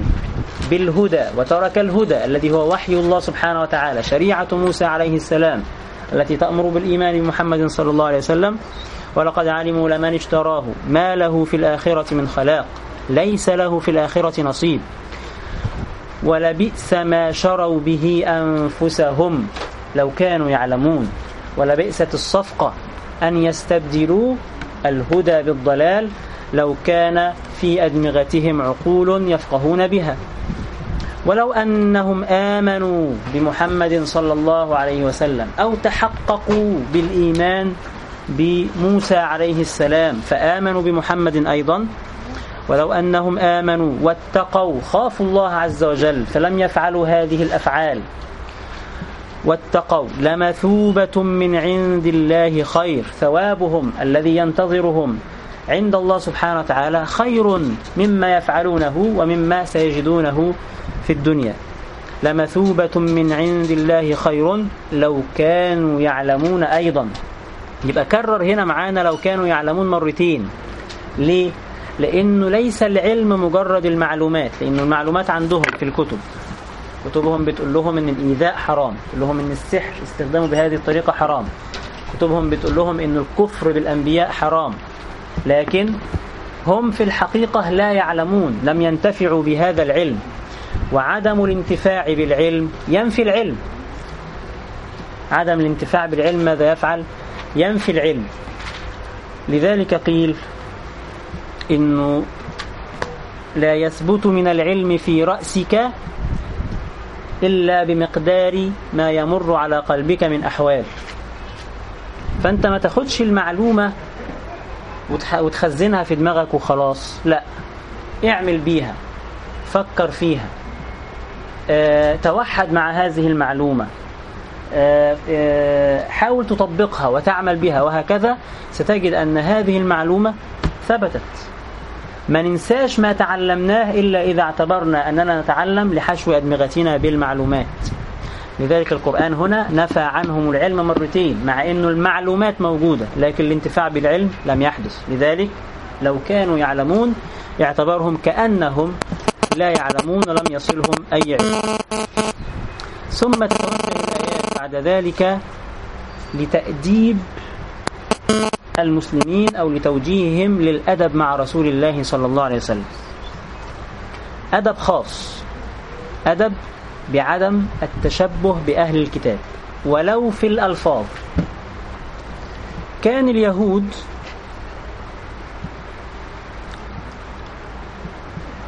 بالهدى وترك الهدى الذي هو وحي الله سبحانه وتعالى شريعة موسى عليه السلام التي تأمر بالإيمان بمحمد صلى الله عليه وسلم ولقد علموا لمن اشتراه ما له في الآخرة من خلاق ليس له في الآخرة نصيب. ولبئس ما شروا به أنفسهم لو كانوا يعلمون. ولبئست الصفقة أن يستبدلوا الهدى بالضلال لو كان في أدمغتهم عقول يفقهون بها. ولو أنهم آمنوا بمحمد صلى الله عليه وسلم أو تحققوا بالإيمان بموسى عليه السلام فآمنوا بمحمد أيضا. ولو أنهم آمنوا واتقوا خافوا الله عز وجل فلم يفعلوا هذه الأفعال. واتقوا لمثوبة من عند الله خير ثوابهم الذي ينتظرهم عند الله سبحانه وتعالى خير مما يفعلونه ومما سيجدونه في الدنيا. لمثوبة من عند الله خير لو كانوا يعلمون أيضا. يبقى كرر هنا معانا لو كانوا يعلمون مرتين. ليه؟ لأنه ليس العلم مجرد المعلومات لأنه المعلومات عندهم في الكتب. كتبهم بتقول لهم إن الإيذاء حرام تقول لهم إن السحر استخدامه بهذه الطريقة حرام. كتبهم بتقول لهم إن الكفر بالأنبياء حرام. لكن هم في الحقيقة لا يعلمون لم ينتفعوا بهذا العلم. وعدم الانتفاع بالعلم ينفي العلم. عدم الانتفاع بالعلم ماذا يفعل؟ ينفي العلم. لذلك قيل إنه لا يثبت من العلم في رأسك إلا بمقدار ما يمر على قلبك من أحوال. فأنت ما تاخدش المعلومة وتخزنها في دماغك وخلاص لا. اعمل بيها فكر فيها. توحد مع هذه المعلومة. آه آه حاول تطبقها وتعمل بها وهكذا ستجد أن هذه المعلومة ثبتت. ما ننساش ما تعلمناه إلا إذا اعتبرنا أننا نتعلم لحشو أدمغتنا بالمعلومات. لذلك القرآن هنا نفى عنهم العلم مرتين مع أن المعلومات موجودة لكن الانتفاع بالعلم لم يحدث. لذلك لو كانوا يعلمون يعتبرهم كأنهم لا يعلمون ولم يصلهم أي علم. ثم تتوجه الآيات بعد ذلك لتأديب المسلمين أو لتوجيههم للأدب مع رسول الله صلى الله عليه وسلم. أدب خاص. أدب بعدم التشبه بأهل الكتاب. ولو في الألفاظ. كان اليهود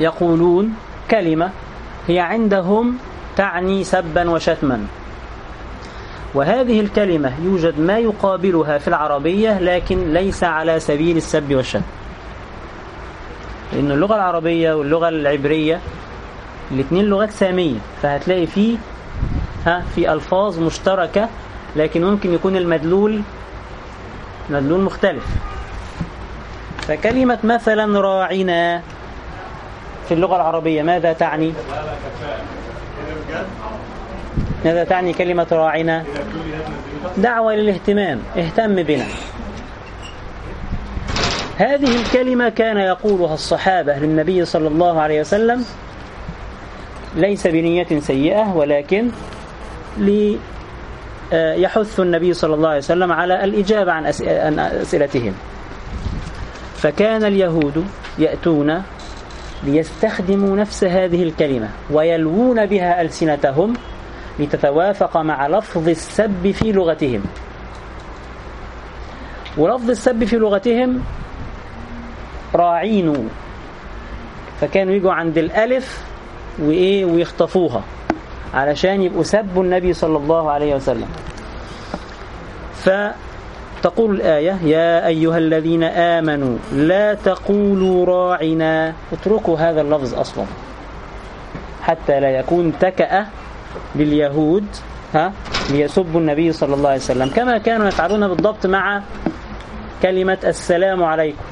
يقولون كلمة هي عندهم تعني سبا وشتما. وهذه الكلمة يوجد ما يقابلها في العربية لكن ليس على سبيل السب والشتم. لأن اللغة العربية واللغة العبرية الاثنين لغات سامية فهتلاقي فيه ها في ألفاظ مشتركة لكن ممكن يكون المدلول مدلول مختلف. فكلمة مثلا راعنا. في اللغة العربية. ماذا تعني؟ ماذا تعني كلمة راعنا؟ دعوة للاهتمام. اهتم بنا. هذه الكلمة كان يقولها الصحابة للنبي صلى الله عليه وسلم. ليس بنية سيئة ولكن ليحث النبي صلى الله عليه وسلم على الإجابة عن أسئلتهم. فكان اليهود يأتون ليستخدموا نفس هذه الكلمة ويلوون بها ألسنتهم لتتوافق مع لفظ السب في لغتهم. ولفظ السب في لغتهم راعين فكانوا يجوا عند الألف وإيه ويخطفوها علشان يبقوا سبوا النبي صلى الله عليه وسلم. فتقول الآية يا أيها الذين آمنوا لا تقولوا راعنا. اتركوا هذا اللفظ أصلا. حتى لا يكون تكأ لليهود ها ليسبوا النبي صلى الله عليه وسلم. كما كانوا يفعلون بالضبط مع كلمة السلام عليكم.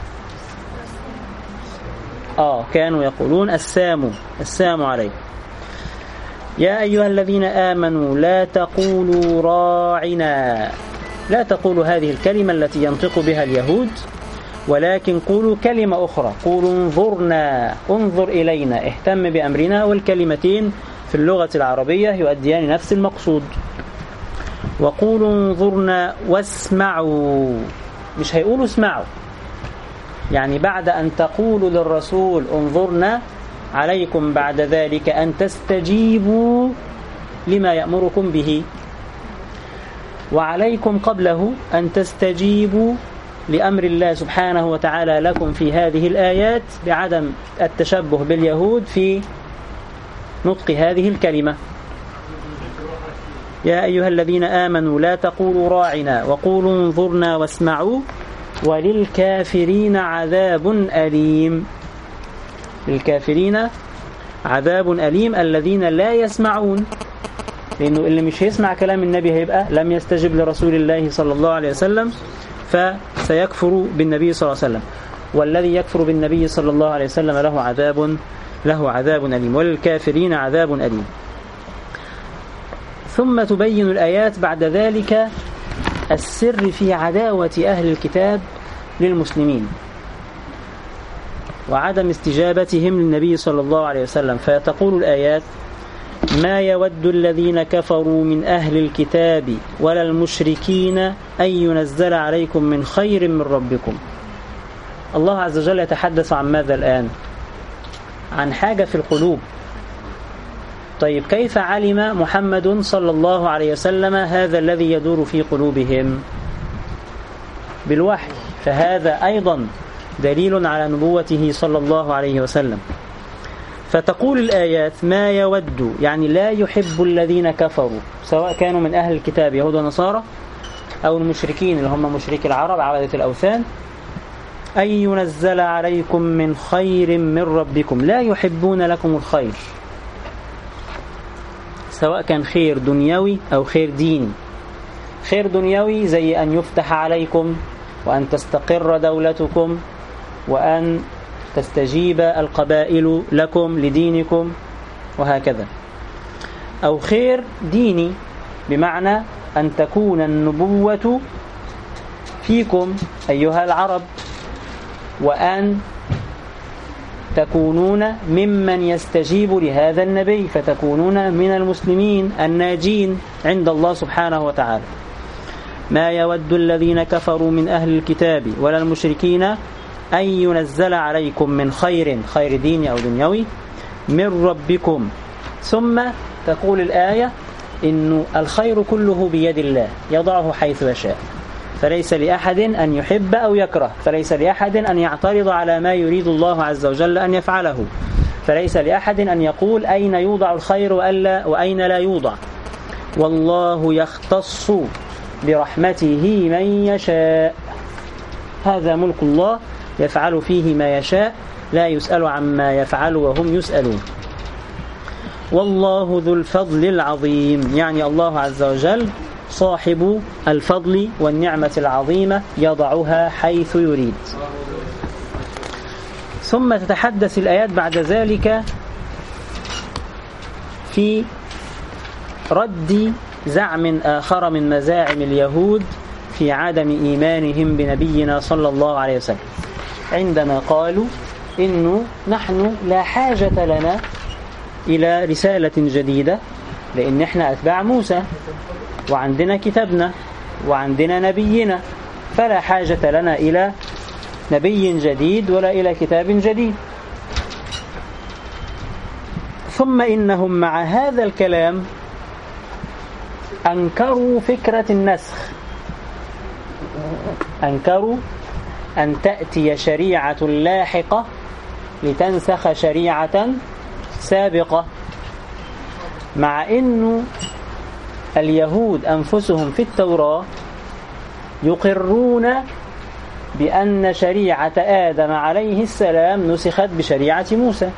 آه كانوا يقولون السام السام عليكم. يا أيها الذين آمنوا لا تقولوا راعنا. لا تقولوا هذه الكلمة التي ينطق بها اليهود ولكن قولوا كلمة أخرى. قولوا انظرنا انظر إلينا اهتم بأمرنا. والكلمتين في اللغة العربية يؤديان نفس المقصود. وقولوا انظرنا واسمعوا. مش هيقولوا اسمعوا. يعني بعد أن تقولوا للرسول انظرنا عليكم بعد ذلك أن تستجيبوا لما يأمركم به. وعليكم قبله أن تستجيبوا لأمر الله سبحانه وتعالى لكم في هذه الآيات بعدم التشبه باليهود في نطق هذه الكلمة. يا أيها الذين آمنوا لا تقولوا راعنا وقولوا انظرنا واسمعوا وللكافرين عذاب أليم. للكافرين عذاب أليم الذين لا يسمعون. لأنه اللي مش هيسمع كلام النبي هيبقى لم يستجب لرسول الله صلى الله عليه وسلم فسيكفر بالنبي صلى الله عليه وسلم. والذي يكفر بالنبي صلى الله عليه وسلم له عذاب له عذاب أليم وللكافرين عذاب أليم. ثم تبين الآيات بعد ذلك السر في عداوة أهل الكتاب للمسلمين وعدم استجابتهم للنبي صلى الله عليه وسلم. فتقول الآيات ما يود الذين كفروا من أهل الكتاب ولا المشركين أن ينزل عليكم من خير من ربكم. الله عز وجل يتحدث عن ماذا الآن؟ عن حاجة في القلوب. طيب كيف علم محمد صلى الله عليه وسلم هذا الذي يدور في قلوبهم؟ بالوحي. فهذا أيضا دليل على نبوته صلى الله عليه وسلم. فتقول الآيات ما يود يعني لا يحب الذين كفروا سواء كانوا من أهل الكتاب يهود ونصارى أو المشركين اللي هم مشركي العرب عبدة الأوثان. أن ينزل عليكم من خير من ربكم لا يحبون لكم الخير سواء كان خير دنيوي أو خير ديني. خير دنيوي زي أن يفتح عليكم وأن تستقر دولتكم وأن تستجيب القبائل لكم لدينكم وهكذا. أو خير ديني بمعنى أن تكون النبوة فيكم أيها العرب وأن تكونون ممن يستجيب لهذا النبي فتكونون من المسلمين الناجين عند الله سبحانه وتعالى. ما يود الذين كفروا من أهل الكتاب ولا المشركين أن ينزل عليكم من خير خير ديني أو دنيوي من ربكم. ثم تقول الآية إن الخير كله بيد الله يضعه حيث يشاء. فليس لأحد أن يحب أو يكره. فليس لأحد أن يعترض على ما يريد الله عز وجل أن يفعله. فليس لأحد أن يقول أين يوضع الخير وألا وأين لا يوضع؟ والله يختص برحمته من يشاء. هذا ملك الله يفعل فيه ما يشاء لا يسأل عما يفعل وهم يسألون. والله ذو الفضل العظيم. يعني الله عز وجل صاحب الفضل والنعمة العظيمة يضعها حيث يريد. ثم تتحدث الآيات بعد ذلك في رد زعم آخر من مزاعم اليهود في عدم إيمانهم بنبينا صلى الله عليه وسلم. عندما قالوا إنه نحن لا حاجة لنا إلى رسالة جديدة لأن إحنا أتباع موسى وعندنا كتابنا وعندنا نبينا فلا حاجة لنا إلى نبي جديد ولا إلى كتاب جديد. ثم إنهم مع هذا الكلام أنكروا فكرة النسخ. أنكروا أن تأتي شريعة لاحقة لتنسخ شريعة سابقة. مع أنه اليهود أنفسهم في التوراة يقرون بأن شريعة آدم عليه السلام نسخت بشريعة موسى.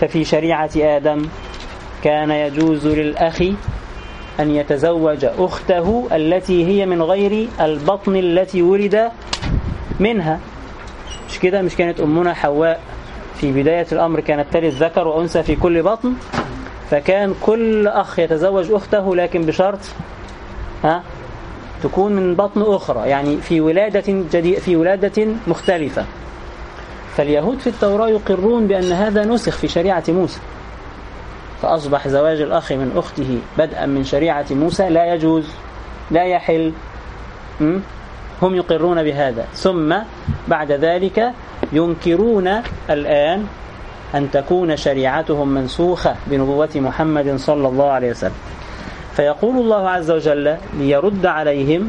ففي شريعة آدم كان يجوز للأخ أن يتزوج أخته التي هي من غير البطن التي ولد منها. مش كده؟ مش كانت أمنا حواء في بداية الأمر كانت تلد ذكر وأنثى في كل بطن فكان كل أخ يتزوج أخته لكن بشرط ها تكون من بطن أخرى يعني في ولادة جديد في ولادة مختلفة. فاليهود في التوراة يقرون بأن هذا نسخ في شريعة موسى. فأصبح زواج الأخ من أخته بدءا من شريعة موسى لا يجوز لا يحل هم يقرون بهذا. ثم بعد ذلك ينكرون الآن أن تكون شريعتهم منسوخة بنبوة محمد صلى الله عليه وسلم. فيقول الله عز وجل ليرد عليهم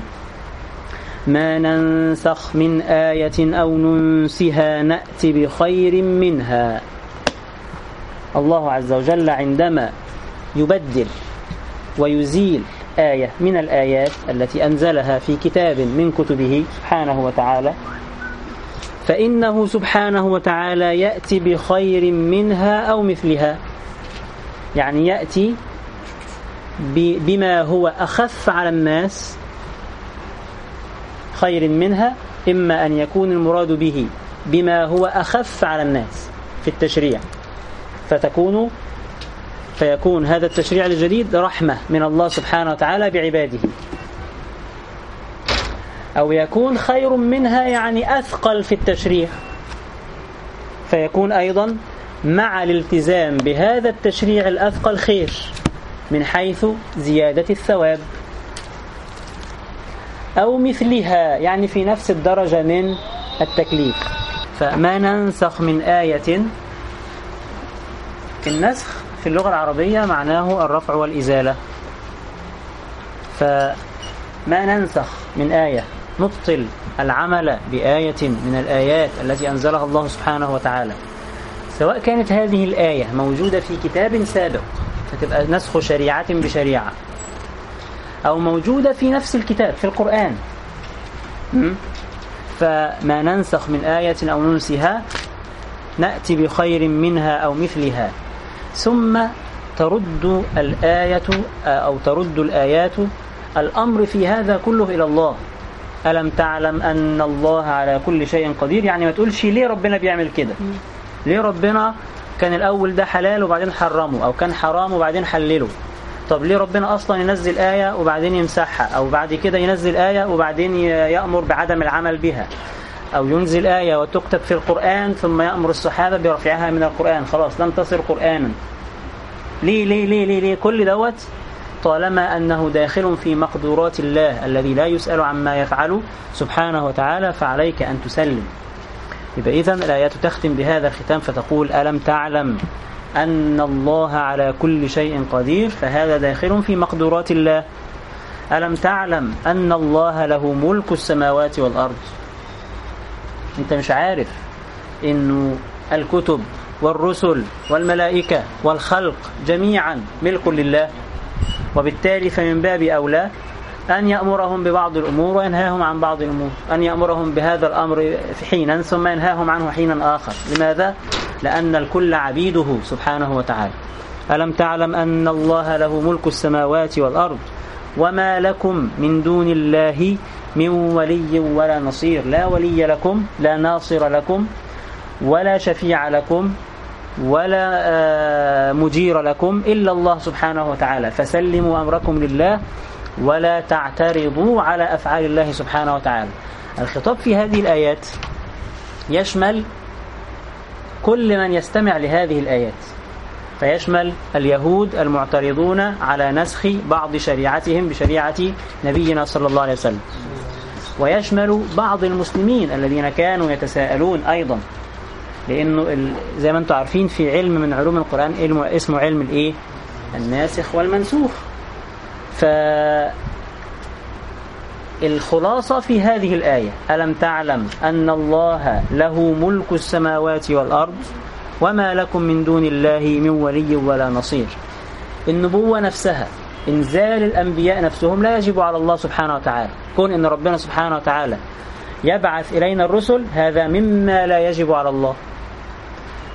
ما ننسخ من آية أو ننسها نأتي بخير منها. الله عز وجل عندما يبدل ويزيل آية من الآيات التي أنزلها في كتاب من كتبه سبحانه وتعالى فإنه سبحانه وتعالى يأتي بخير منها أو مثلها. يعني يأتي بما هو أخف على الناس خير منها إما أن يكون المراد به بما هو أخف على الناس في التشريع فتكون فيكون هذا التشريع الجديد رحمة من الله سبحانه وتعالى بعباده. أو يكون خير منها يعني أثقل في التشريع. فيكون أيضا مع الالتزام بهذا التشريع الأثقل خير من حيث زيادة الثواب. أو مثلها يعني في نفس الدرجة من التكليف. فما ننسخ من آية النسخ؟ في اللغة العربية معناه الرفع والإزالة. فما ننسخ من آية نبطل العمل بآية من الآيات التي أنزلها الله سبحانه وتعالى. سواء كانت هذه الآية موجودة في كتاب سابق فتبقى نسخ شريعة بشريعة. أو موجودة في نفس الكتاب في القرآن. فما ننسخ من آية أو ننسها نأتي بخير منها أو مثلها. ثم ترد الآية أو ترد الآيات الأمر في هذا كله إلى الله. ألم تعلم أن الله على كل شيء قدير؟ يعني ما تقولش ليه ربنا بيعمل كده؟ ليه ربنا كان الأول ده حلال وبعدين حرمه أو كان حرام وبعدين حلله؟ طب ليه ربنا أصلا ينزل آية وبعدين يمسحها أو بعد كده ينزل آية وبعدين يأمر بعدم العمل بها؟ أو ينزل آية وتكتب في القرآن ثم يأمر الصحابة برفعها من القرآن. خلاص لم تصل قرآنا. ليه ليه ليه ليه, ليه؟ كل دوت طالما أنه داخل في مقدورات الله الذي لا يسأل عما يفعل سبحانه وتعالى فعليك أن تسلم. يبقى إذن الآيات تختم بهذا الختام فتقول ألم تعلم أن الله على كل شيء قدير؟ فهذا داخل في مقدورات الله. ألم تعلم أن الله له ملك السماوات والأرض؟ أنت مش عارف أنه الكتب والرسل والملائكة والخلق جميعا ملك لله وبالتالي فمن باب أولى أن يأمرهم ببعض الأمور وينهاهم عن بعض الأمور أن يأمرهم بهذا الأمر حينا ثم ينهاهم عنه حينا آخر. لماذا؟ لأن الكل عبيده سبحانه وتعالى. ألم تعلم أن الله له ملك السماوات والأرض؟ وما لكم من دون الله من ولي ولا نصير. لا ولي لكم لا ناصر لكم ولا شفيع لكم ولا آه، مجير لكم إلا الله سبحانه وتعالى. فسلموا أمركم لله ولا تعترضوا على أفعال الله سبحانه وتعالى. الخطاب في هذه الآيات يشمل كل من يستمع لهذه الآيات. فيشمل اليهود المعترضون على نسخ بعض شريعتهم بشريعة نبينا صلى الله عليه وسلم. ويشمل بعض المسلمين الذين كانوا يتساءلون أيضا. لأنه زي ما أنتم عارفين في علم من علوم القرآن اسمه علم الإيه؟ الناسخ والمنسوخ. ف الخلاصة في هذه الآية ألم تعلم أن الله له ملك السماوات والأرض وما لكم من دون الله من ولي ولا نصير؟ النبوة نفسها إنزال الأنبياء نفسهم لا يجب على الله سبحانه وتعالى. كون أن ربنا سبحانه وتعالى يبعث إلينا الرسل هذا مما لا يجب على الله.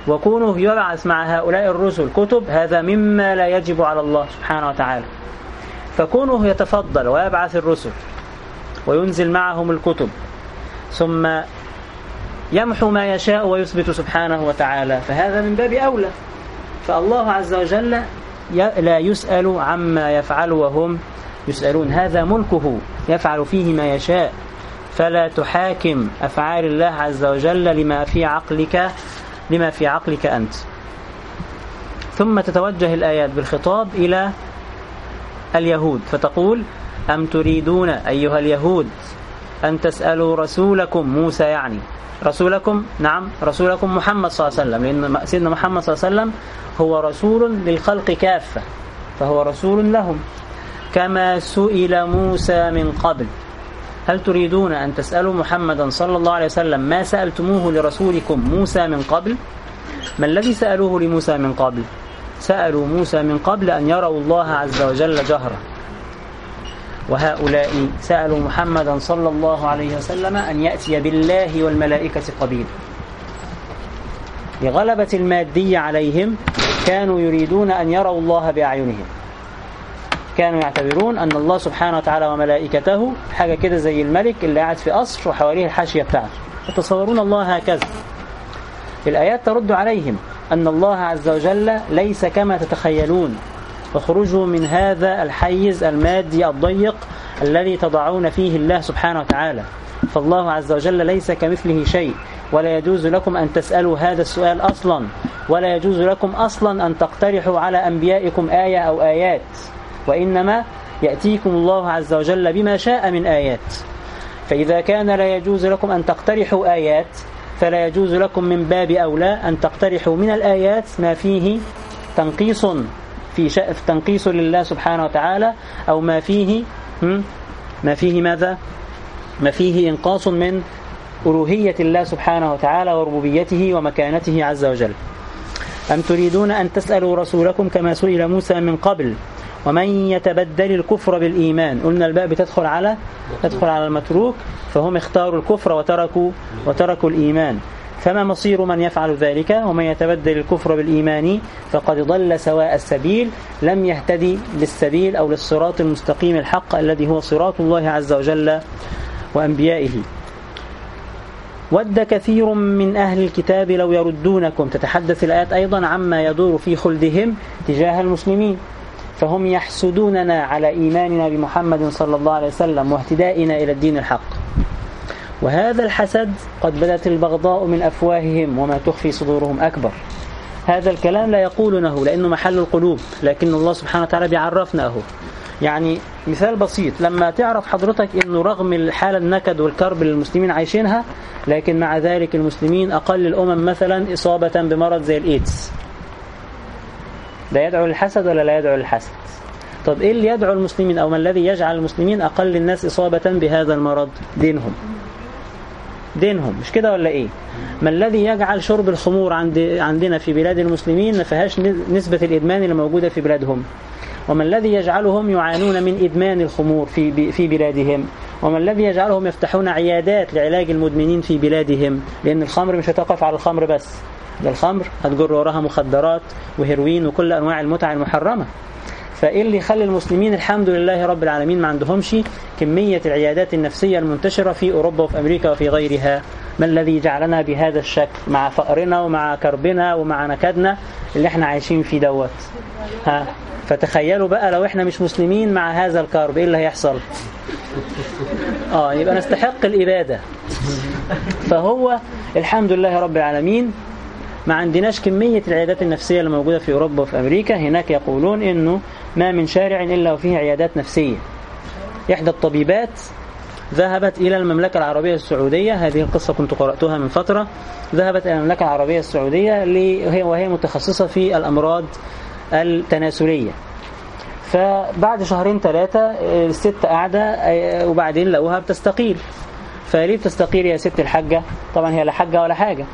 وكونه يبعث مع هؤلاء الرسل كتب هذا مما لا يجب على الله سبحانه وتعالى. فكونه يتفضل ويبعث الرسل وينزل معهم الكتب ثم يمحو ما يشاء ويثبت سبحانه وتعالى فهذا من باب أولى. فالله عز وجل لا يسأل عما يفعل وهم يسألون. هذا ملكه يفعل فيه ما يشاء. فلا تحاكم أفعال الله عز وجل لما في عقلك لما في عقلك أنت. ثم تتوجه الآيات بالخطاب إلى اليهود فتقول أم تريدون أيها اليهود أن تسألوا رسولكم موسى يعني؟ رسولكم نعم رسولكم محمد صلى الله عليه وسلم. لأن سيدنا محمد صلى الله عليه وسلم هو رسول للخلق كافة فهو رسول لهم. كما سئل موسى من قبل هل تريدون أن تسألوا محمدا صلى الله عليه وسلم ما سألتموه لرسولكم موسى من قبل؟ ما الذي سألوه لموسى من قبل؟ سألوا موسى من قبل أن يروا الله عز وجل جهرا وهؤلاء سألوا محمدا صلى الله عليه وسلم أن يأتي بالله والملائكة قبيلا لغلبة المادية عليهم كانوا يريدون أن يروا الله بأعينهم. كانوا يعتبرون أن الله سبحانه وتعالى وملائكته حاجة كده زي الملك اللي قاعد في قصر وحواليه الحاشية بتاعته. يتصورون الله هكذا. الآيات ترد عليهم أن الله عز وجل ليس كما تتخيلون. اخرجوا من هذا الحيز المادي الضيق الذي تضعون فيه الله سبحانه وتعالى. فالله عز وجل ليس كمثله شيء. ولا يجوز لكم أن تسألوا هذا السؤال أصلا. ولا يجوز لكم أصلا أن تقترحوا على أنبيائكم آية أو آيات. وإنما يأتيكم الله عز وجل بما شاء من آيات. فإذا كان لا يجوز لكم أن تقترحوا آيات فلا يجوز لكم من باب أولى أن تقترحوا من الآيات ما فيه تنقيص في تنقيص لله سبحانه وتعالى أو ما فيه ما فيه ماذا؟ ما فيه إنقاص من ألوهية الله سبحانه وتعالى وربوبيته ومكانته عز وجل. أم تريدون أن تسألوا رسولكم كما سئل موسى من قبل؟ ومن يتبدل الكفر بالإيمان؟ قلنا الباء بتدخل على تدخل على المتروك فهم اختاروا الكفر وتركوا وتركوا الإيمان. فما مصير من يفعل ذلك ومن يتبدل الكفر بالإيمان فقد ضل سواء السبيل لم يهتدي للسبيل أو للصراط المستقيم الحق الذي هو صراط الله عز وجل وأنبيائه. ود كثير من أهل الكتاب لو يردونكم تتحدث الآيات أيضا عما يدور في خلدهم تجاه المسلمين. فهم يحسدوننا على إيماننا بمحمد صلى الله عليه وسلم واهتدائنا إلى الدين الحق. وهذا الحسد قد بدت البغضاء من أفواههم وما تخفي صدورهم أكبر. هذا الكلام لا يقولونه لأنه محل القلوب لكن الله سبحانه وتعالى بيعرفنا أهو يعني مثال بسيط لما تعرف حضرتك إنه رغم الحالة النكد والكرب اللي المسلمين عايشينها لكن مع ذلك المسلمين أقل الأمم مثلا إصابة بمرض زي الإيدز. ده يدعو للحسد ولا لا يدعو للحسد طب إيه اللي يدعو المسلمين أو ما الذي يجعل المسلمين أقل الناس إصابة بهذا المرض؟ دينهم. دينهم. مش كده ولا إيه؟ ما الذي يجعل شرب الخمور عند عندنا في بلاد المسلمين ما فيهاش نسبة الإدمان اللي موجودة في بلادهم. وما الذي يجعلهم يعانون من إدمان الخمور في في بلادهم. وما الذي يجعلهم يفتحون عيادات لعلاج المدمنين في بلادهم. لأن الخمر مش هتقف على الخمر بس. ده الخمر هتجر وراها مخدرات وهيروين وكل أنواع المتع المحرمة. فإيه اللي يخلي المسلمين الحمد لله رب العالمين ما عندهمش كمية العيادات النفسية المنتشرة في أوروبا وفي أمريكا وفي غيرها؟ ما الذي جعلنا بهذا الشكل؟ مع فقرنا ومع كربنا ومع نكدنا اللي إحنا عايشين فيه دوت. ها؟ فتخيلوا بقى لو إحنا مش مسلمين مع هذا الكرب إيه اللي هيحصل؟ آه يبقى نستحق الإبادة. فهو الحمد لله رب العالمين ما عندناش كمية العيادات النفسية اللي موجودة في أوروبا وفي أمريكا. هناك يقولون إنه ما من شارع إلا وفيه عيادات نفسية. إحدى الطبيبات ذهبت إلى المملكة العربية السعودية. هذه القصة كنت قرأتها من فترة. ذهبت إلى المملكة العربية السعودية وهي متخصصة في الأمراض التناسلية. فبعد شهرين ثلاثة الست قاعدة وبعدين لقوها بتستقيل. فليه بتستقيل يا ست الحاجة؟ طبعا هي لا حاجة ولا حاجة.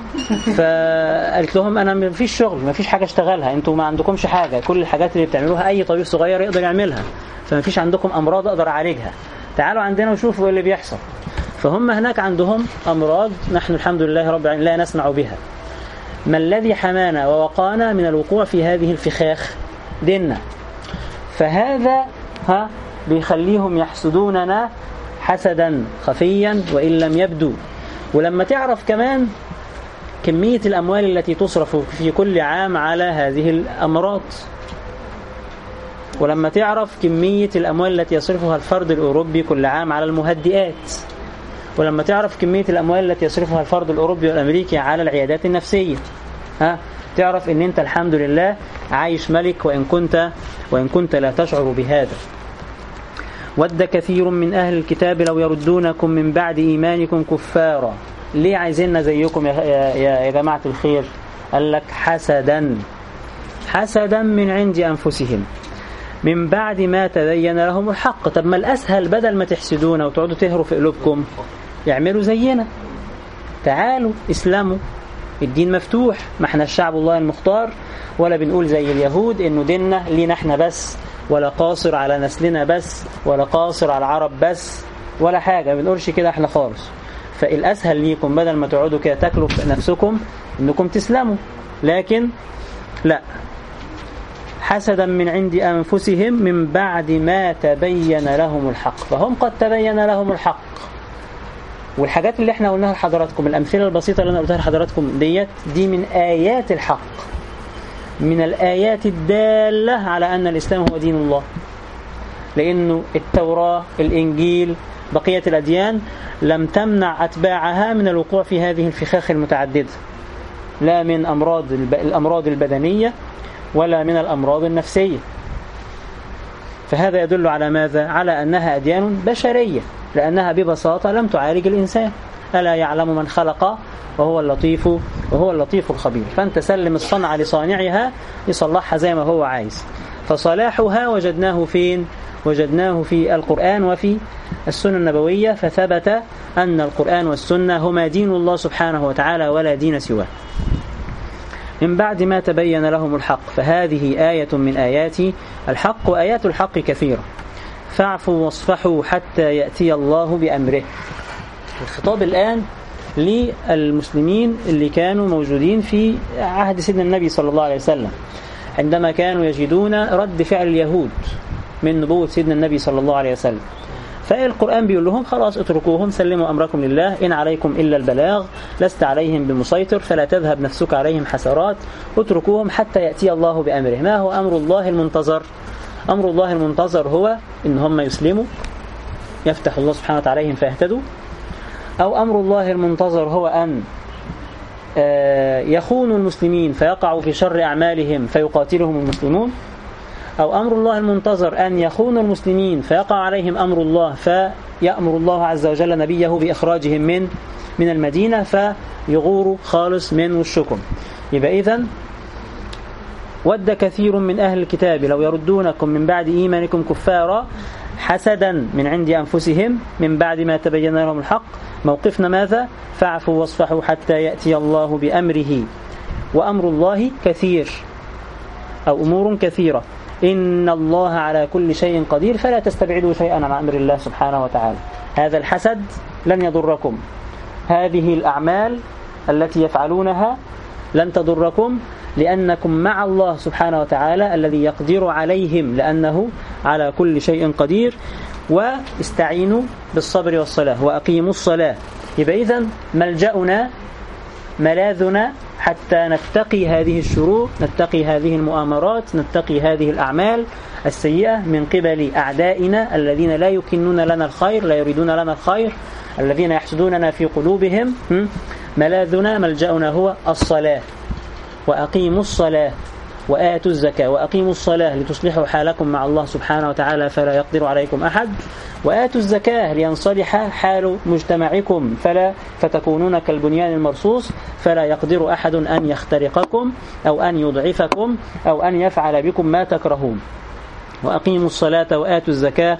فقالت لهم أنا ما فيش شغل ما فيش حاجة أشتغلها أنتوا ما عندكمش حاجة. كل الحاجات اللي بتعملوها أي طبيب صغير يقدر يعملها. فما فيش عندكم أمراض أقدر أعالجها. تعالوا عندنا وشوفوا إيه اللي بيحصل. فهم هناك عندهم أمراض نحن الحمد لله رب العالمين لا نسمع بها. ما الذي حمانا ووقانا من الوقوع في هذه الفخاخ؟ ديننا. فهذا ها بيخليهم يحسدوننا حسدا خفيا وإن لم يبدو. ولما تعرف كمان كمية الأموال التي تصرف في كل عام على هذه الأمراض. ولما تعرف كمية الأموال التي يصرفها الفرد الأوروبي كل عام على المهدئات. ولما تعرف كمية الأموال التي يصرفها الفرد الأوروبي والأمريكي على العيادات النفسية. ها؟ تعرف إن أنت الحمد لله عايش ملك وإن كنت وإن كنت لا تشعر بهذا. ود كثير من أهل الكتاب لو يردونكم من بعد إيمانكم كفارا. ليه عايزيننا زيكم يا, يا, يا جماعة الخير؟ قال لك حسدا. حسدا من عند أنفسهم. من بعد ما تبين لهم الحق. طب ما الأسهل بدل ما تحسدونا وتقعدوا تهروا في قلوبكم يعملوا زينا. تعالوا اسلموا. الدين مفتوح. ما إحنا الشعب الله المختار. ولا بنقول زي اليهود إنه ديننا لينا إحنا بس. ولا قاصر على نسلنا بس ولا قاصر على العرب بس ولا حاجة ما بنقولش كده إحنا خالص. فالأسهل ليكم بدل ما تقعدوا كده تاكلوا في نفسكم إنكم تسلموا. لكن لا. حسدا من عند أنفسهم من بعد ما تبين لهم الحق. فهم قد تبين لهم الحق. والحاجات اللي إحنا قلناها لحضراتكم الأمثلة البسيطة اللي أنا قلتها لحضراتكم ديت دي من آيات الحق. من الآيات الدالة على أن الإسلام هو دين الله. لأنه التوراة الإنجيل بقية الأديان لم تمنع أتباعها من الوقوع في هذه الفخاخ المتعددة. لا من أمراض الأمراض البدنية ولا من الأمراض النفسية. فهذا يدل على ماذا؟ على أنها أديان بشرية لأنها ببساطة لم تعالج الإنسان. ألا يعلم من خلق وهو اللطيف وهو اللطيف الخبير. فأنت سلم الصنعة لصانعها يصلحها زي ما هو عايز. فصلاحها وجدناه فين وجدناه في القرآن وفي السنة النبوية فثبت أن القرآن والسنة هما دين الله سبحانه وتعالى ولا دين سواه. من بعد ما تبين لهم الحق فهذه آية من آيات الحق وآيات الحق كثيرة. فاعفوا واصفحوا حتى يأتي الله بأمره. الخطاب الآن للمسلمين اللي كانوا موجودين في عهد سيدنا النبي صلى الله عليه وسلم. عندما كانوا يجدون رد فعل اليهود من نبوة سيدنا النبي صلى الله عليه وسلم. فالقرآن بيقول لهم خلاص اتركوهم سلموا أمركم لله إن عليكم إلا البلاغ لست عليهم بمسيطر فلا تذهب نفسك عليهم حسرات اتركوهم حتى يأتي الله بأمره. ما هو أمر الله المنتظر؟ أمر الله المنتظر هو إن هم يسلموا يفتح الله سبحانه وتعالى عليهم فيهتدوا أو أمر الله المنتظر هو أن آه، يخونوا المسلمين فيقعوا في شر أعمالهم فيقاتلهم المسلمون أو أمر الله المنتظر أن يخونوا المسلمين فيقع عليهم أمر الله فيأمر الله عز وجل نبيه بإخراجهم من من المدينة فيغوروا خالص من وشكم. يبقى إذن ود كثير من أهل الكتاب لو يردونكم من بعد إيمانكم كفارا حسدا من عند أنفسهم من بعد ما تبين لهم الحق. موقفنا ماذا؟ فاعفوا واصفحوا حتى يأتي الله بأمره. وأمر الله كثير أو أمور كثيرة. إن الله على كل شيء قدير. فلا تستبعدوا شيئا عن أمر الله سبحانه وتعالى. هذا الحسد لن يضركم. هذه الأعمال التي يفعلونها لن تضركم. لأنكم مع الله سبحانه وتعالى الذي يقدر عليهم لأنه على كل شيء قدير. واستعينوا بالصبر والصلاة وأقيموا الصلاة. يبقى إذن ملجأنا ملاذنا حتى نتقي هذه الشرور نتقي هذه المؤامرات نتقي هذه الأعمال السيئة من قبل أعدائنا الذين لا يكنون لنا الخير لا يريدون لنا الخير الذين يحسدوننا في قلوبهم. ملاذنا ملجأنا هو الصلاة. وأقيموا الصلاة وآتوا الزكاة وأقيموا الصلاة لتصلحوا حالكم مع الله سبحانه وتعالى فلا يقدر عليكم أحد وآتوا الزكاة لينصلح حال مجتمعكم فلا فتكونون كالبنيان المرصوص فلا يقدر أحد أن يخترقكم أو أن يضعفكم أو أن يفعل بكم ما تكرهون وأقيموا الصلاة وآتوا الزكاة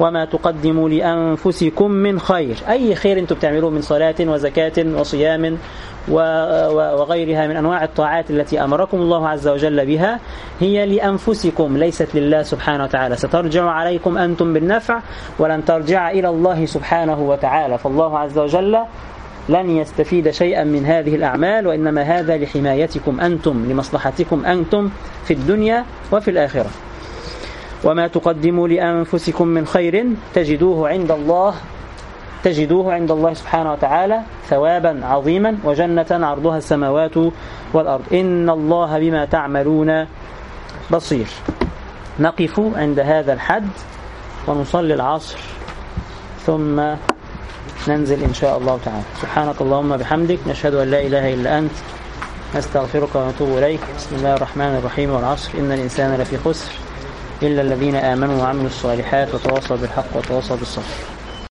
وما تقدموا لأنفسكم من خير أي خير أنتم بتعملوه من صلاة وزكاة وصيام وغيرها من أنواع الطاعات التي أمركم الله عز وجل بها هي لأنفسكم ليست لله سبحانه وتعالى. سترجع عليكم أنتم بالنفع ولن ترجع إلى الله سبحانه وتعالى. فالله عز وجل لن يستفيد شيئا من هذه الأعمال وإنما هذا لحمايتكم أنتم لمصلحتكم أنتم في الدنيا وفي الآخرة. وما تقدموا لأنفسكم من خير تجدوه عند الله تجدوه عند الله سبحانه وتعالى ثوابا عظيما وجنة عرضها السماوات والأرض. إن الله بما تعملون بصير. نقف عند هذا الحد ونصلي العصر ثم ننزل إن شاء الله تعالى. سبحانك اللهم بحمدك نشهد أن لا إله إلا أنت. نستغفرك ونتوب إليك. بسم الله الرحمن الرحيم والعصر. إن الإنسان لفي خسر إلا الذين آمنوا وعملوا الصالحات وتواصوا بالحق وتواصوا بالصبر.